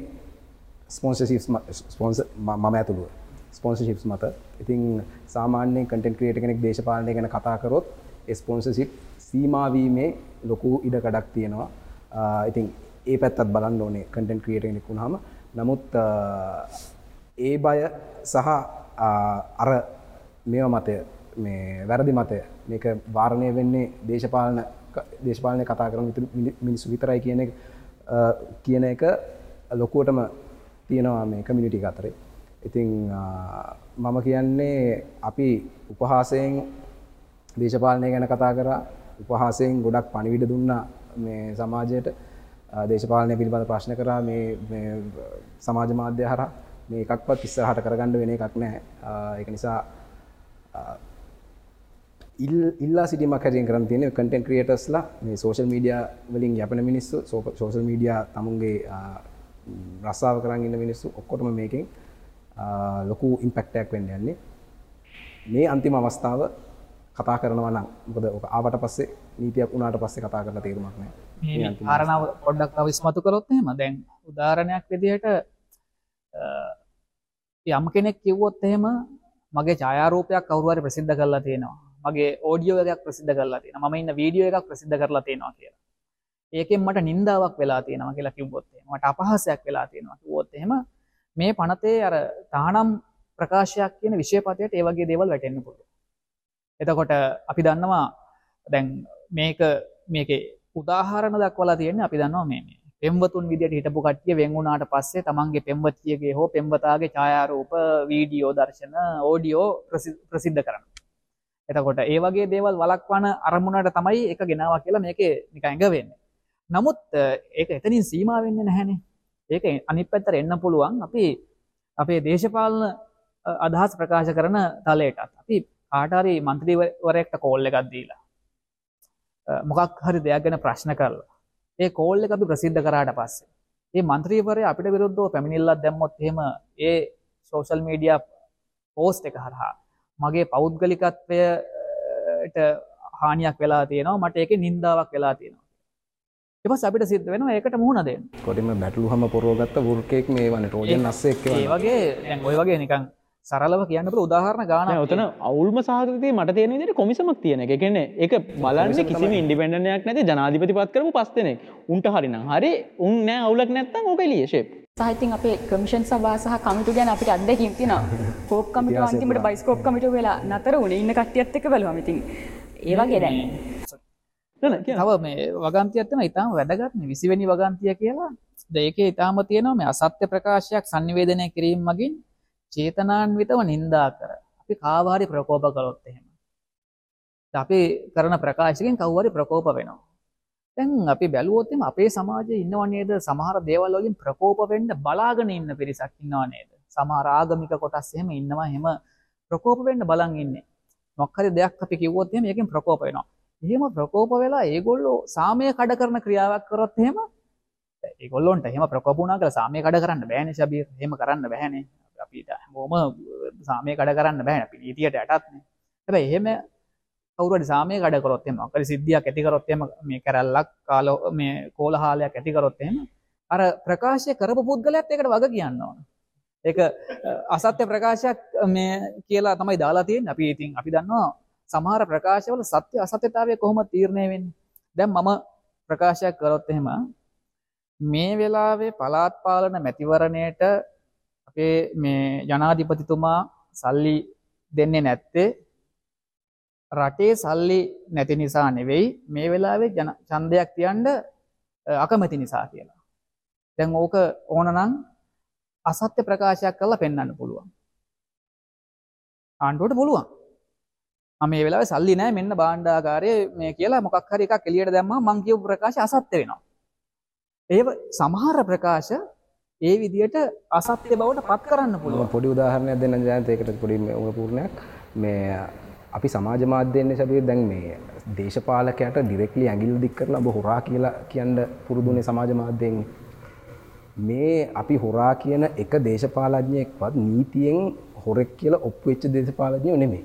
ස්පොන්සර්ෂිප්ස් ස්පොන්සර් මම ඇතුළුව ස්පොන්සර්ෂිප්ස් මත. ඉතින් සාමාන්‍යයෙන් කන්ටෙන්ට් ක්‍රියේටර් කෙනෙක් දේශපාලනය ගැන කතා කරොත් ඒ ස්පොන්සර්ෂිප් සීමා වීමේ ලොකු ඉඩකඩක් තියෙනවා. ආ, ඉතින් ඒ පැත්තත් බලන්න ඕනේ කටෙන්ට් ක්‍රියේටර් කෙනෙක් වුණාම. නමුත් ආ, ඒ බය සහ ආ, අර මේව මතය මේ වැරදි මතය මේක වාරණය වෙන්නේ දේශපාලන දේශපාලනය කතා කරන විතර- මිනි- මිනිස්සු විතරයි කියන එක ආ, කියන එක ලොකුවටම තියෙනවා මේ කමිනිටි අතරේ. ඉතිං ආ, මම කියන්නේ අපි උපහාසයෙන් දේශපාලනය ගැන කතා කරා උපහාසයෙන් ගොඩක් පණිවිඩ දුන්නා මේ සමාජයට ආ, දේශපාලනය පිළිබඳ ප්‍රශ්න කරා මේ මේ සමාජ මාධ්‍ය හර මේ එකක්වත් ඉස්සරහට කරගන්න වෙන එකක් නෑ ආ, ඒක නිසා ආ, ඉල්- ඉල්ලා සිටිමක් හැරියෙන් කරන්න තියෙන කටෙන් ක්‍රියටස්ලා මේ සෝෂල් මීඩිය වලින් යැපෙන මිනිස්සු සෝෂල් මීඩිය තමුන්ගේ ආ, ම්, රස්සාාව කරන්න ඉන්න මිනිස්සු ඔක්කොටම මේකින් ආ, ලොකු ඉම්පෙක්ටයක් වෙන්න යන්නේ. මේ අන්තිම අවස්ථාව කතා කරනවා නම් මොකද ඕක ආවට පස්සේ නීතියක් වුණාට පස්සේ කතා කරලා තේරුමක් නෑ මේ කාරණාව පොඩ්ඩක් තව ඉස්මතු කරොත් එහෙම. දැන් උදාහරණයක් විදිහට යම් කෙනෙක් කිව්වොත් එහෙම මගේ ඡායාරූපයක් කවුරු හරි ප්‍රසිද්ධ කරලා තියෙනවා. මගේ ඕඩියෝ එකක් ප්‍රසිද්ධ කරලා තියෙනවා. මම ඉන්න වීඩියෝ එකක් ප්‍රසිද්ධ කරලා තියෙනවා කියලා. ඒකෙන් මට නින්දාවක් වෙලා තියෙනවා කියලා කිව්වොත් එහෙම මට අපහාසයක් වෙලා තියෙනවා කිව්වොත් එහෙම මේ පනතේ අර තහනම් ප්‍රකාශයක් කියන විෂයපතයට ඒ වගේ දේවල් වැටෙන්න පුළුවන්. එතකොට අපි දන්නවා දැන් මේක මේකේ උදාහරණ දක්වලා තියෙන්නේ අපි දන්නවා මේ මේ පෙම්වතුන් විදියට හිටපු කට්ටිය වෙන් වුණාට පස්සේ තමන්ගේ පෙම්වතියගේ හෝ පෙම්වතාගේ ඡායාරූප වීඩියෝ දර්ශන ඕඩියෝ ප්‍රසි- ප්‍රසිද්ධ කරනවා. එතකොට ඒ වගේ දේවල් වළක්වන අරමුණට තමයි එක ගෙනාවා කියලා මේකේ නිකන් ඇඟ වෙන්නේ. නමුත් අ, ඒක එතනින් සීමා වෙන්නේ නැහැනේ. ඒක අනිත් පැත්තට එන්න පුළුවන් අපි අපේ දේශපාලන අ, අදහස් ප්‍රකාශ කරන තලයටත්. අපි කාට හරි මන්ත්‍රීවරයෙක්ට කෝල් එකක් දීලා අ, මොකක් හරි දෙයක් ගැන ප්‍රශ්න කරලා. ඒ කෝල් එක අපි ප්‍රසිද්ධ කරාට පස්සේ. ඒ මන්ත්‍රීවරය අපිට විරුද්ධව පැමිණිල්ලක් දැම්මොත් එහෙම ඒ සෝෂල් මීඩියා පෝස්ට් එක හරහා මගේ පෞද්ගලිකත්වයට හානියක් වෙලා තියෙනවා මට ඒකේ නින්දාවක් වෙලා තියෙනවා. පස්සේ අපිට සිද්ධ වෙනවා ඒකට මුහුණ දෙන්න. කොටිම බැටලුහම පොරෝගත්ත වෘර්කෙක් මේ වන රෝජන් අස්සෙක් ඒ වගේ දැන් ඔය වගේ නිකන් සරලව කියන්න උදාහරණ ගානක් ඔතන අවුල්ම සාහතය මට තියෙන විදිහට කොමිසමක් තියෙන එක. කියන්නේ ඒක බලන්න කිසිම ඉන්ඩිපෙන්ඩනයක් නැති ජනාධිපති පත් කරපු පස්තනෙක් උන්ට හරිනම් හරි උන් නෑ අවුලක් නැත්තම් ඕක ෂේප් සාහිතින් අපේ කමිෂන් සභා සහ කමිටු ගැන අපිට අත්දැකීම් තියෙනවා. කෝප් කමිටුව අන්තිමට බයිස්කෝප් කමිටුව වෙලා නතර වුණේ ඉන්න කට්ටියත් එක්ක බලුවම ඉතින් ඒ වගේ දැන්. තව මේ වගන්තියත්තන ඉතාම වැදගත්න විසිවැනි වගන්තිය කියලා. දෙකේ ඉතාම තියෙනවා මේ අසත්‍ය ප්‍රකාශයක් සංනිවේදනය කිරීම මගින් චේතනාන්විතව නින්දා කර. අපි කාවාරි ප්‍රකෝප කළොත් එහෙම. අපි කරන ප්‍රකාශකින් කව්වරි ප්‍රකෝප වෙනවා. තැන් අපි බැලුවොත්තම අපේ සමාජය ඉන්නව නේද? සමහර දේවල් වලින් ප්‍රකෝප වෙන්න බලාගෙන ඉන්න පිරිසක් ඉන්නවා නේද? සමහර ආගමික කොටස් එහෙම ඉන්නවා එහෙම ප්‍රකෝප වෙන්න බලන් ඉන්නේ. මොකක් හරි දෙයක් අපි කිව්වොත් එහෙම ඒකෙන් ප්‍රකෝප වෙනවා. එහෙම ප්‍රකෝප වෙලා ඒගොල්ලෝ සාමය කඩ කරන ක්‍රියාවක් කරොත් එහෙම ඒගොල්ලොන්ට එහෙම ප්‍රකෝප වුණා කියලා සාමය කඩ කරන්න බෑනේ ශබීර් එහෙම කරන්න බෑනේ. අපිට හැමෝම සාමය කඩ කරන්න බෑනේ අපි නීතියට යටත්නේ හැබැයි එහෙම කවුරු හරි සාමය කඩ කරොත් එහෙම මොකද සිද්ධියක් ඇති කරොත් එහෙම මේ කැරල්ලක් කාලෝ මේ කෝලහාලයක් ඇති කරොත් එහෙම අර ප්‍රකාශය කරපු පුද්ගලයාත් ඒකට වග කියන්න ඕන. ඒක අ, අසත්‍ය ප්‍රකාශයක් මේ කියලා තමයි දාලා තියෙන්නේ. අපි ඉතින් අපි දන්නවා සමහර ප්‍රකාශවල සත්‍ය අසත්‍යතාවය කොහොම තීරණය වෙන්නේ? දැන් මම ප්‍රකාශයක් කරොත් එහෙම මේ වෙලාවේ පළාත් පාලන මැතිවරණයට අපේ මේ ජනාධිපතිතුමා සල්ලි දෙන්නේ නැත්තේ රටේ සල්ලි නැති නිසා නෙවෙයි මේ වෙලාවේ ජන ඡන්දයක් තියන්න අ, අකමැති නිසා කියලා. දැන් ඕක ඕනනම් අසත්‍ය ප්‍රකාශයක් කරලා පෙන්වන්න පුළුවන්. ආණ්ඩුවට පුළුවන්. මම මේ වෙලාවේ සල්ලි නැහැ මෙන්න භාණ්ඩාගාරයේ මේ කියලා මොකක් හරි එකක් එළියට දැම්මම මං කියපු ප්‍රකාශ අසත්‍ය වෙනවා. ඒව සමහර ප්‍රකාශ ඒ විදියට අසත්‍ය බවට පත් කරන්න පුළුවන්. මම පොඩි උදාහරණයක් දෙන්න ජයන්ත ඒකට පොඩි උපපූර්ණයක් මේ අපි සමාජ මාධ්‍යයෙන් සැබේ දැන් මේ දේශපාලකයට ඩිරෙක්ලි ඇගිල් දික් කරලා ඔබ හොරා කියලා කියන්න පුරුදුනේ සමාජ මාධ්‍යයෙන් මේ අපි හොරා කියන එක දේශපාලඥයෙක්වත් නීතියෙන් හොරෙක් කියලා ඔප්පු වෙච්ච දේශපාලඥයෝ නෙමෙයි.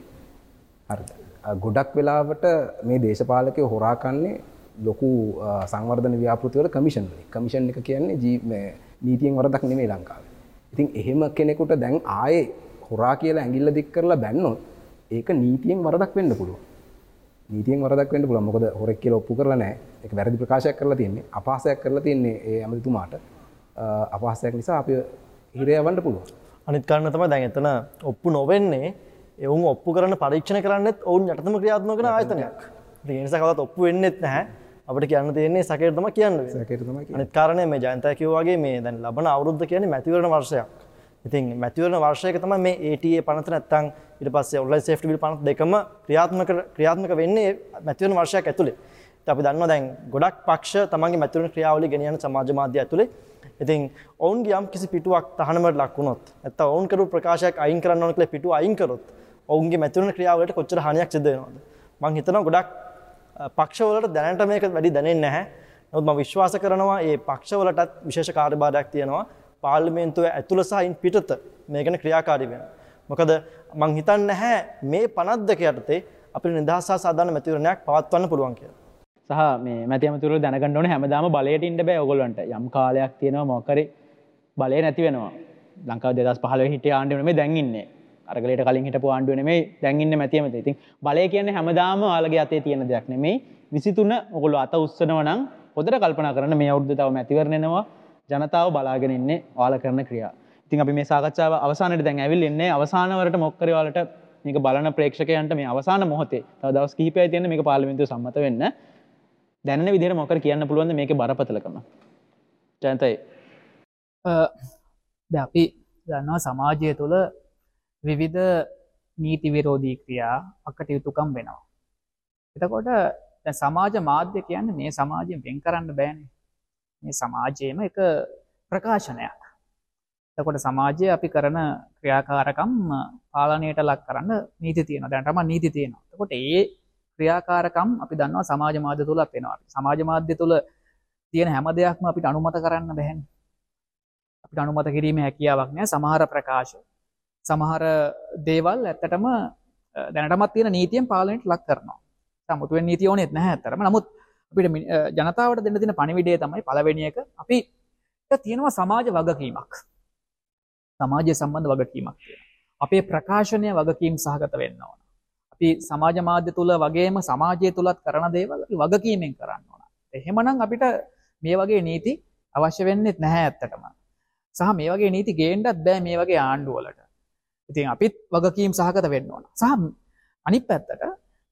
හරිද? අ, ගොඩක් වෙලාවට මේ දේශපාලකයෝ හොරා කන්නේ ලොකු අ, සංවර්ධන ව්‍යාපෘති වල කමිෂන් වලින්. කමිෂන් එක කියන්නේ ජී මේ නීතියෙන් වරදක් නෙමෙයි ලංකාවේ. ඉතින් එහෙම කෙනෙකුට දැන් ආයේ හොරා කියලා ඇඟිල්ල දික් කරලා බැන්නොත් ඒක නීතියෙන් වරදක් වෙන්න පුළුවන්. නීතියෙන් වරදක් වෙන්න පුළුවන්. මොකද හොරෙක් කියලා ඔප්පු කරලා නැහැ. ඒක වැරදි ප්‍රකාශයක් කරලා තියෙන්නේ. අපහාසයක් කරලා තියෙන්නේ ඒ ඇමතිතුමාට. අ, අපහාසයක් නිසා අපි හිරේ යවන්න පුළුවන්. අනිත් කාරණා තමයි දැන් එතන ඔප්පු නොවෙන්නේ එවුන් ඔප්පු කරන්න පරීක්ෂණ කරන්නෙත් ඔවුන් යටතම ක්‍රියාත්මක කරන ආයතනයක්. ඒ නිසා කවදාවත් ඔප්පු වෙන්නෙත් නැහැ. අපිට කියන්න තියෙන්නේ සැකයට තමයි කියන්න වෙන්නේ. සැකයට තමයි කියන්නේ. අනිත් කාරණය මේ ජයන්තය කිව්වා වගේ මේ දැන් ලබන අවුරුද්ද කියන්නේ මැතිවරණ වර්ෂයක්. ඉතින් මැතිවරණ වර්ෂයක තමයි මේ ATA පනත නැත්තම් ඊට පස්සේ ඔන්ලයින් සේෆ්ටි බිල් පනත දෙකම ක්‍රියාත්මක ක්‍රියාත්මක වෙන්නේ මැතිවරණ වර්ෂයක්. ඉතින් අපි දන්නවා දැන් ගොඩක් පක්ෂ තමන්ගේ මැතිවරණ ක්‍රියාවලිය ගෙනියන සමාජ මාධ්‍ය ඇතුලේ. ඉතින් ඔවුන්ගේ යම් කිසි පිටුවක් තහනමට ලක් වුණොත් නැත්තම් ඔවුන් කරපු ප්‍රකාශයක් අයින් කරන්න ඕන කියලා පිටුව අයින් කරොත් ඔවුන්ගේ මැතිවරණ ක්‍රියාවලට කොච්චර හානියක් සිද්ධ වෙනවද? මම හිතනවා ගොඩක් පක්ෂවලට දැනට මේක වැඩි දැනෙන්නේ නැහැ. නමුත් මම විශ්වාස කරනවා මේ පක්ෂවලටත් විශේෂ කාර්යභාරයක් තියෙනවා. පාර්ලිමේන්තුව ඇතුළ සහ ඉන් පිටත මේ ගැන ක්‍රියාකාරී වෙන්න. මොකද මං හිතන්නේ නැහැ මේ 52 යටතේ අපිට නිදහස් සහ සාධාරණ මැතිවරණයක් පවත්වන්න පුළුවන් කියලා. සහ මේ මැති ඇමතුරු දැනගන්න ඕනේ හැමදාම බලයට ඉන්න බෑ ඔයගොල්ලන්ට යම් කාලයක් තියෙනවා මොකරි බලය නැති වෙනවා ලංකාව දෙදස් පහල හිට ආණ්ඩුව නෙමේ දැන් ඉන්නේ අරගලට කලින් හිටපු ආණ්ඩුව නෙමේ දැන් ඉන්න මැති ඇමති ඉතින් බලය කියන්නේ හැමදාම ඔයාලගේ අතේ තියෙන දෙයක් නෙමේ විසිතුන ඔගොල්ලෝ අත උස්සනවා නම් හොඳට කල්පනා කරන්න මේ අවුරුද්ද තව මැතිවරණනවා ජනතාව බලාගෙන ඉන්නේ ඔයාලා කරන ක්‍රියා. ඉතින් අපි මේ සාකච්ඡාව අවසානයේ දැන් ඇවිල්ලා ඉන්නේ. අවසානවරට මොක්කරි ඔයාලට මේක බලන ප්‍රේක්ෂකයන්ට මේ අවසාන මොහොතේ තව දවස් කිහිපයක් තියෙන මේක පාර්ලිමේන්තුව සම්මත වෙන්න. දැනෙන විදිහට මොකද කියන්න පුළුවන්ද මේකේ බරපතලකම? ජයන්තයි. ද අපි දන්නවා සමාජය තුළ විවිධ නීති විරෝධී ක්‍රියා අකට යුතුකම් වෙනවා. එතකොට දැන් සමාජ මාධ්‍ය කියන්න මේ සමාජයෙන් වෙන් කරන්න බෑනේ. මේ සමාජයේම එක ප්‍රකාශනයක්. එතකොට සමාජය අපි කරන ක්‍රියාකාරකම් පාලනයට ලක් කරන්න නීති තියෙනවා. දැනටම නීති තියෙනවා. එතකොට ඒ ක්‍රියාකාරකම් අපි දන්නවා සමාජ මාධ්‍ය තුලත් වෙනවා. සමාජ මාධ්‍ය තුල තියෙන හැම දෙයක්ම අපිට අනුමත කරන්න බැහැනේ. අපිට අනුමත කිරීමේ හැකියාවක් නැහැ සමහර ප්‍රකාශ. සමහර දේවල් ඇත්තටම අ, දැනටමත් තියෙන නීතියෙන් පාලනයට ලක් කරනවා. සමුතුවෙන් නීතිය ඕනෙත් නැහැ ඇත්තටම. නමුත් අපිට මි- අ, ජනතාවට දෙන්න තියෙන පණිවිඩය තමයි පළවෙනි එක අපි තියෙනවා සමාජ වගකීමක්. සමාජය සම්බන්ධ වගකීමක් තියෙනවා. අපේ ප්‍රකාශනය වගකීම් සහගත වෙන්න ඕන. අපි සමාජ මාධ්‍ය තුල වගේම සමාජය තුලත් කරන දේවල් අපි වගකීමෙන් කරන්න ඕන. එහෙමනම් අපිට මේ වගේ නීති අවශ්‍ය වෙන්නේ නැහැ ඇත්තටම. සහ මේ වගේ නීති ගේන්නත් බෑ මේ වගේ ආණ්ඩුවලට. ඉතින් අපිත් වගකීම් සහගත වෙන්න ඕන. සහ අනිත් පැත්තට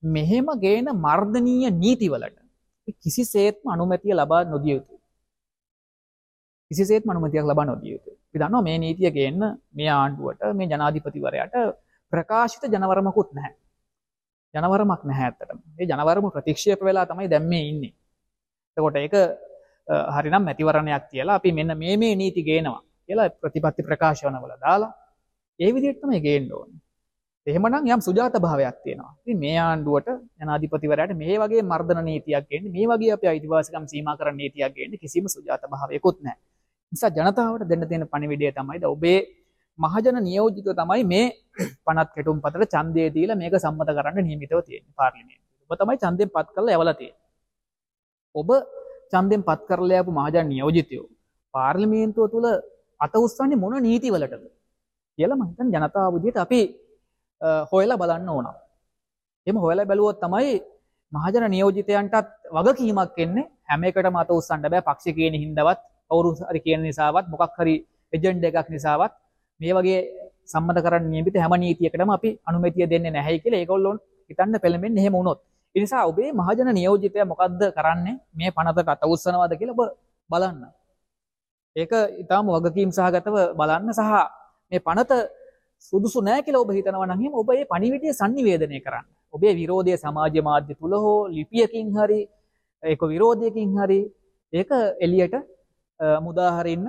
මෙහෙම ගේන මර්ධනීය නීතිවලට අපි කිසිසේත්ම අනුමැතිය ලබා නොදිය යුතුයි. කිසිසේත්ම අනුමැතියක් ලබා නොදිය යුතුයි. අපි දන්නවා මේ නීතිය ගේන්න මේ ආණ්ඩුවට මේ ජනාධිපතිවරයාට ප්‍රකාශිත ජනවරමකුත් නැහැ. ජනවරමක් නැහැ ඇත්තටම. මේ ජනවරම ප්‍රතික්ෂේප වෙලා තමයි දැන් මේ ඉන්නේ. එතකොට ඒක අ, හරිනම් මැතිවරණයක් කියලා අපි මෙන්න මේ මේ නීති ගේනවා කියලා ප්‍රතිපත්ති ප්‍රකාශනවල දාලා ඒ විදිහට තමයි ගේන්න ඕනේ. එහෙමනම් යම් සුජාත භාවයක් තියෙනවා. ඉතින් මේ ආණ්ඩුවට ජනාධිපතිවරයාට මේ වගේ මර්ධන නීතියක් ගේන්න, මේ වගේ අපේ අයිතිවාසිකම් සීමා කරන නීතියක් ගේන්න කිසිම සුජාත භාවයකුත් නැහැ. නිසා ජනතාවට දෙන්න තියෙන පණිවිඩය තමයි ද ඔබේ මහජන නියෝජිත තමයි මේ පනත් කෙටුම් පතට ඡන්දය දීලා මේක සම්මත කරන්න නියමිතව තියෙන්නේ පාර්ලිමේන්තුවේ. ඔබ තමයි ඡන්දයෙන් පත් කරලා යවලා තියෙන්නේ. ඔබ ඡන්දයෙන් පත් කරලා යපු මහජන නියෝජිතයෝ පාර්ලිමේන්තුව තුල අත උස්සන්නේ මොන නීතිවලටද කියලා මම හිතන්නේ ජනතාව විදිහට අපි අ, හොයලා බලන්න ඕන. එහෙම හොයලා බැලුවොත් තමයි මහජන නියෝජිතයන්ටත් වගකීමක් එන්නේ. හැම එකටම අත උස්සන්න බෑ. පක්ෂ කියන හින්දාවත් කවුරු හරි කියන නිසාවත් මොකක් හරි එජෙන්ඩ එකක් නිසාවත් මේ වගේ සම්මත කරන්න නියමිත හැම නීතියකටම අපි අනුමැතිය දෙන්නේ නැහැ කියලා ඒගොල්ලොන් හිතන්න පෙළඹෙන් එහෙම වුණොත්. එනිසා ඔබේ මහජන නියෝජිතය මොකක්ද කරන්නේ? මේ පනතට අත උත්සනවාද කියලා ඔබ බලන්න. ඒක ඉතාම වගකීම් සහගතව බලන්න සහ මේ පනත සුදුසු නෑ කියලා ඔබ හිතනවා නම් එහෙම ඔබ ඒ පණිවිඩය sannivedanaya කරන්න. ඔබේ විරෝධය සමාජ මාධ්‍ය තුල හෝ ලිපියකින් හරි ඒක විරෝධයකින් හරි ඒක එළියට මුදාහරින්න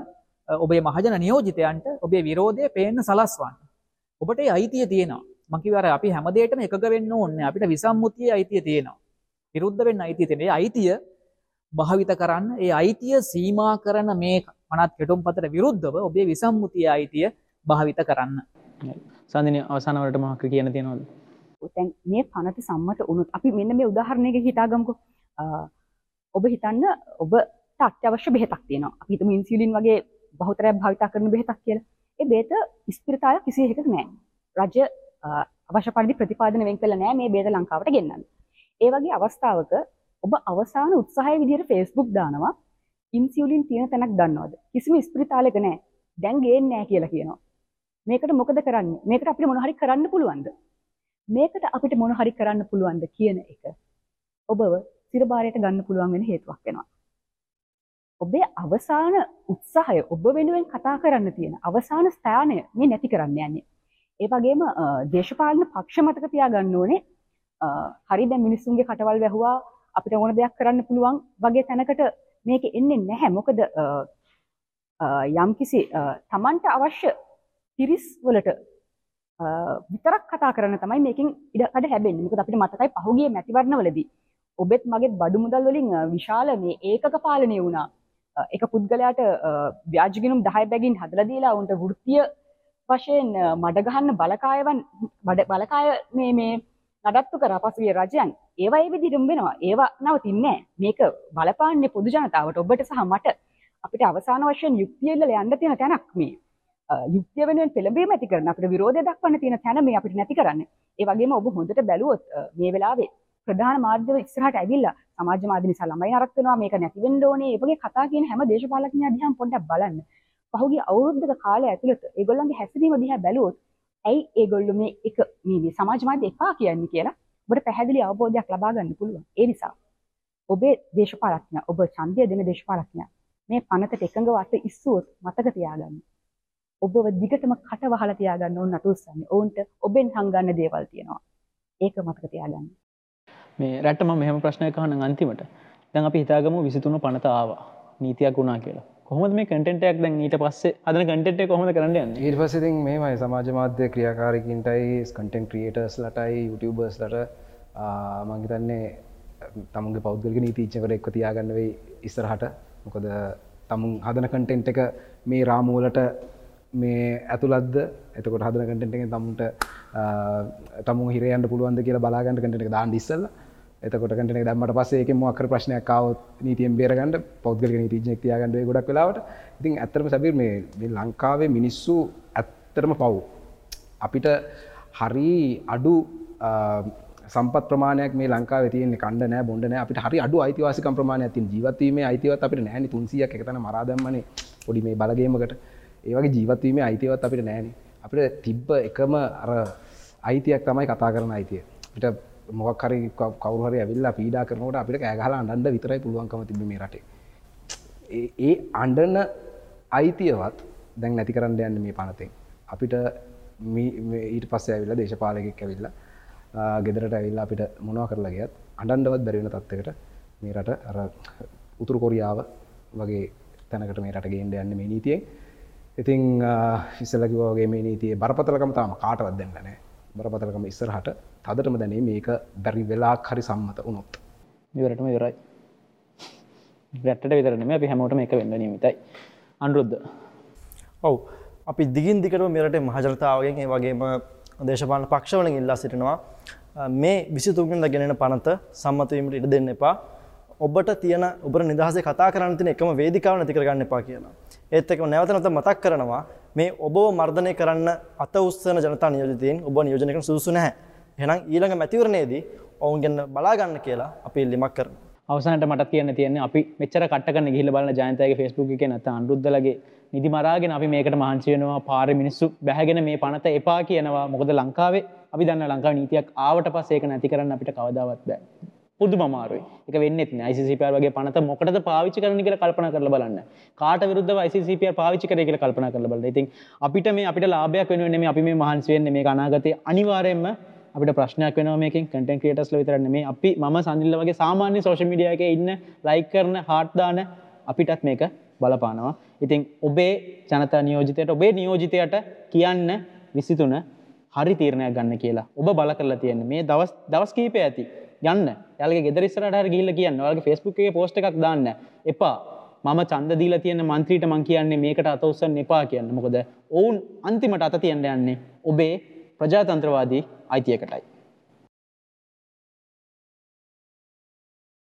ඔබේ මහජන නියෝජිතයන්ට ඔබේ විරෝධය පේන්න සලස්වන්න. ඔබට ඒ අයිතිය තියෙනවා. මම කිව්වා අපි හැමදේටම එකග වෙන්න ඕනේ. අපිට විසම්මුතියේ අයිතිය තියෙනවා. විරුද්ධ වෙන්න අයිතිය තියෙනවා. ඒ අයිතිය භාවිත කරන්න ඒ අයිතිය සීමා කරන මේ මනත් කෙටුම්පතට විරුද්ධව ඔබේ විසම්මුතිය අයිතිය භාවිත කරන්න. සඳන අවසානවලට මහක කියන තියෙනවද තැන් මේ පනත සම්මත උනුත් අපි මෙන්න මේ උදාහරණයක හිතාගමකු. ඔබ හිතන්න ඔබ අත්‍යවශ්‍ය බෙහෙතක් තියෙනවා. අපි හිතමු ඉන්සියුලින් වගේ බහුතරයක් භාවිතා කරන බෙහෙතක් කියලා. ඒ බේත ස්පිරිතාලය කිසි එකක නෑ රජය අවශ්‍ය පරිදි ප්‍රතිපාදන වෙන් කළ නෑ මේ බේද ලංකාවට ගෙන්නන්න. ඒ වගේ අවස්ථාවක ඔබ අවසාන උත්සාහය විදිහට ෆේස්බුක් දානවා. ඉන්සියුලින් තියෙන තැනක් දන්නවද? කිසිම ස්පිරිතාලයක නෑ. දැන් ගේන්නේ නෑ කියලා කියනවා මේකට මොකද කරන්නේ? මේකට අපිට මොන හරි කරන්න පුළුවන්ද? මේකට අපිට මොන හරි කරන්න පුළුවන්ද කියන එක ඔබව සිරබාරයට ගන්න පුළුවන් වෙන හේතුවක් වෙනවා. ඔබේ අවසාන උත්සාහය ඔබ වෙනුවෙන් කතා කරන්න තියෙන අවසාන ස්ථානය මේ නැති කරන්න යන්නේ. ඒ වගේම දේශපාලන පක්ෂ මතක තියාගන්න ඕනේ. හරි දැන් මිනිස්සුන්ගේ කටවල් වැහුවා අපිට ඕන දෙයක් කරන්න පුළුවන් වගේ තැනකට මේක එන්නේ නැහැ. මොකද යම්කිසි තමන්ට අවශ්‍ය පිරිස් වලට විතරක් කතා කරන තමයි මේකින් ඉඩකඩ හැබෙන්නේ. මොකද අපිට මතකයි පහුගිය මැතිවරණවලදී ඔබෙත් මගෙත් බඩු මුදල් වලින් විශාල මේ ඒකක පාලනය වුණා. එක පුද්ගලයාට ව්‍යාජගිනුම් 10 බැගින් හදලා දීලා උන්ට වෘත්තීය වශයෙන් මඩ ගහන්න බලකායවන් බලකාය මේ මේ නඩත්තු කරා පසුගිය රජයන් ඒවා ඒ විදිහටම වෙනවා. ඒවා නවතින්නේ මේක බලපාන්නේ පොදු ජනතාවට ඔබට සහ මට. අපිට අවසාන වශයෙන් යුක්තිය ඉල්ලලා යන්න තියෙන තැනක් මේ. යුක්තිය වෙනුවෙන් පෙළඹීම ඇති කරන අපිට විරෝධය දක්වන්න තියෙන තැන මේ අපිට නැති කරන්නේ. ඒ වගේම ඔබ හොඳට බැලුවොත් මේ වෙලාවේ ප්‍රධාන මාධ්‍ය ඉස්සරහට ඇවිල්ලා සමාජ මාධ්‍ය නිසා ළමයි නරක වෙනවා මේක නැති වෙන්න ඕනේ. ඒ වගේ කතා කියන හැම දේශපාලඥයා දිහාම පොඩ්ඩක් බලන්න. පහුගිය අවුරුද්දක කාලය ඇතුළත ඒගොල්ලන්ගේ හැසිරීම දිහා බැලුවොත් ඇයි ඒගොල්ලෝ මේ එක මේ සමාජ මාධ්‍ය එපා කියන්නේ කියලා ඔබට පැහැදිලි අවබෝධයක් ලබා ගන්න පුළුවන්. ඒ නිසා ඔබේ දේශපාලඥයා ඔබ ඡන්දය දෙන දේශපාලඥයා මේ පනතට එකඟ වට ඉස්සුවොත් මතක තියාගන්න. ඔබව දිගටම කට වහලා තියාගන්න ඕන නටුස්සන්නේ. ඔවුන්ට ඔබෙන් හංගන්න දේවල් තියෙනවා. ඒක මතක තියාගන්න. මේ රැට මම මෙහෙම ප්‍රශ්නයක් අහන්න අන්තිමට. දැන් අපි හිතාගමු 23 පනත ආවා. නීතියක් වුණා කියලා. කොහොමද මේ කන්ටෙන්ට් එකක් දැන් ඊට පස්සේ හදන කන්ටෙන්ට් එක කොහොමද කරන්න යන්නේ? ඊට පස්සේ ඉතින් මේමයි සමාජ මාධ්‍ය ක්‍රියාකාරකින්ටයි කන්ටෙන්ට් ක්‍රියේටර්ස් ලටයි YouTubers ලට මං හිතන්නේ තමුන්ගේ පෞද්ගලික නීතිච්චකට එක්ක තියාගන්න වෙයි ඉස්සරහට. මොකද තමුන් හදන කන්ටෙන්ට් එක මේ රාමුවලට මේ ඇතුළත්ද? එතකොට හදන කටෙන්ට එක තමුන්ට තමු හිරයන්ට පුළුවන්ද කියලා බලාගන්න කටෙන එක දාන්න ඉස්සල්ල. එතකොට කටන දම්මට පස්සේ එක මොක්කර ප්‍රශ්නයක් කාවත් නීතියෙන් බේරගන්න පෞද්ගල නීතිජනක් තියාගන්න ගොඩක් වෙලාවට. ඉතින් ඇත්තරම සැබිර මේ ලංකාවේ මිනිස්සු ඇත්තරම පව්. අපිට හරි අඩු සම්පත් ප්‍රමාණයක් මේ ලංකාව තියන්නේ කණ්ඩ නෑ බොඩ නෑ. අපිට හරි අඩු අයිතිවාසිකම් ප්‍රමාණයක් තින් ජීවත්වීමේ අයිතිවත් අපිට නෑනි තුන්සියක් එකතන මරාදම්මනේ පොඩි මේ බලගේමකට. ඒවගේ ජීවත්වීමේ අයිතිවත් අපිට නෑන අපිට තිබ්බ එකම අර අයිතියක් තමයි කතා කරන අයිතිය. පිට මොක්හරි කවරුහරි ඇවිල්ලා පීඩා කරනට අපිට ඇගහලා අන්ඩ විතරයි පුළුවන්කම තිබ මේ රටේ. ඒ අන්ඩන අයිතියවත් දැන් නැති කරන්න යන්න මේ පනතෙන්. අපිට ඊට පස්ස ඇවිල්ලා දේශපාලකෙක් ඇවිල්ලා ගෙදරට ඇවිල්ලා අපිට මොනවා කරලා ගියත් අඩන්ඩවත් බැරිවෙන තත්වකට මේ රට අර උතුරු කොරියාව වගේ තැනකට මේ රට ගේන්ඩ යන්න මේ නීතියෙන්. ඉතිං ඉස්සලකිවගේ මේ නීතියේ බරපතලකම තාම කාටවත් දෙන්න නෑ. බරපතලකම ඉස්සරහට තදටම දැනේ මේක බැරි වෙලා හරි සම්මත වුණොත්. ඉවරටම ඉවරයි. රැට්ට විතරනම අපි හැමෝටම එක වෙන්න නිමිතයි අන්රුද්ධ. ඔව්. අපි දිගින් දිකට මෙරට මහජනතාවගෙන් ඒ වගේම දේශපාලන පක්ෂවලින් ඉල්ලා සිටිනවා. මේ විසිතුන්ගෙන් ගෙනෙන පනත සම්මතවීමට ඉඩ දෙන්න එපා ඔබට තියන ඔබ නිදහසේ කතා කරන්න තින එකම වේදිකාව නැති කරගන්න එපා කියලා. ඒත් එක නැවත නැවත මතක් කරනවා මේ ඔබ මර්ධනය කරන්න අත උස්සන ජනතා නියෝජිතයෙන් ඔබ නියෝජනය කරන සුදුසු නැහැ. එහෙනම් ඊළඟ මැතිවරණයේදී ඔවුන්ගෙන් බලා ගන්න කියලා අපි ඉල්ලීමක් කරනවා. අවසානට මට කියන්න තියෙන්නේ අපි මෙච්චර කට්ටකන ගිහිල්ලා බලන ජයන්තයාගේ Facebook එකේ නැත්නම් අනුරුද්ධලගේ නිදි මරාගෙන අපි මේකට මහන්සි වෙනවා පාර මිනිස්සු බැහැගෙන මේ පනත එපා කියනවා මොකද ලංකාවේ අපි දන්න ලංකා නීතියක් ආවට පස් ඒක නැති කරන්න අපිට කවදාවත් බෑ පුදු මමාරුයි එක වෙන්නෙත් ICCPR වගේ පනත මොකටද පාවිච්චි කරන කියලා කල්පනා කරලා බලන්න. කාට විරුද්ධව ICCPR පාවිච්චි කරේ කියලා කල්පනා කරලා බලන්න. ඉතින් අපිට මේ අපිට ලාභයක් වෙනුවෙන් නෙමෙයි අපි මේ මහන්සි වෙන්නේ මේක අනාගතයේ අනිවාර්යයෙන්ම අපිට ප්‍රශ්නයක් වෙනවා මේකෙන් කන්ටෙන්ට් ක්‍රියේටර්ස්ලා විතරක් නෙමෙයි. අපි මම සඳිල්ල වගේ සාමාන්‍ය සෝෂල් මීඩියා එකේ ඉන්න ලයික් කරන හાર્ට් දාන අපිටත් මේක බලපානවා. ඉතින් ඔබේ ජනතා නියෝජිතයට ඔබේ නියෝජිතයට කියන්න විසිතුන හරි තීරණයක් ගන්න කියලා ඔබ බල කරලා තියෙන්නේ. මේ දවස් දවස් කීපය ඇති. යන්න යාලගේ ගෙදරිස්සරට හරි ගිහිල්ලා කියන්න. ඔයාලගේ Facebook එකේ post එකක් දාන්න. එපා. මම ඡන්ද දීලා තියෙන മന്ത്രിට මං කියන්නේ මේකට අත උස්සන්න එපා කියන්න. මොකද ඔවුන් අන්තිමට අත තියන්න යන්නේ ඔබේ ප්‍රජාතන්ත්‍රවාදී අයිතියකටයි.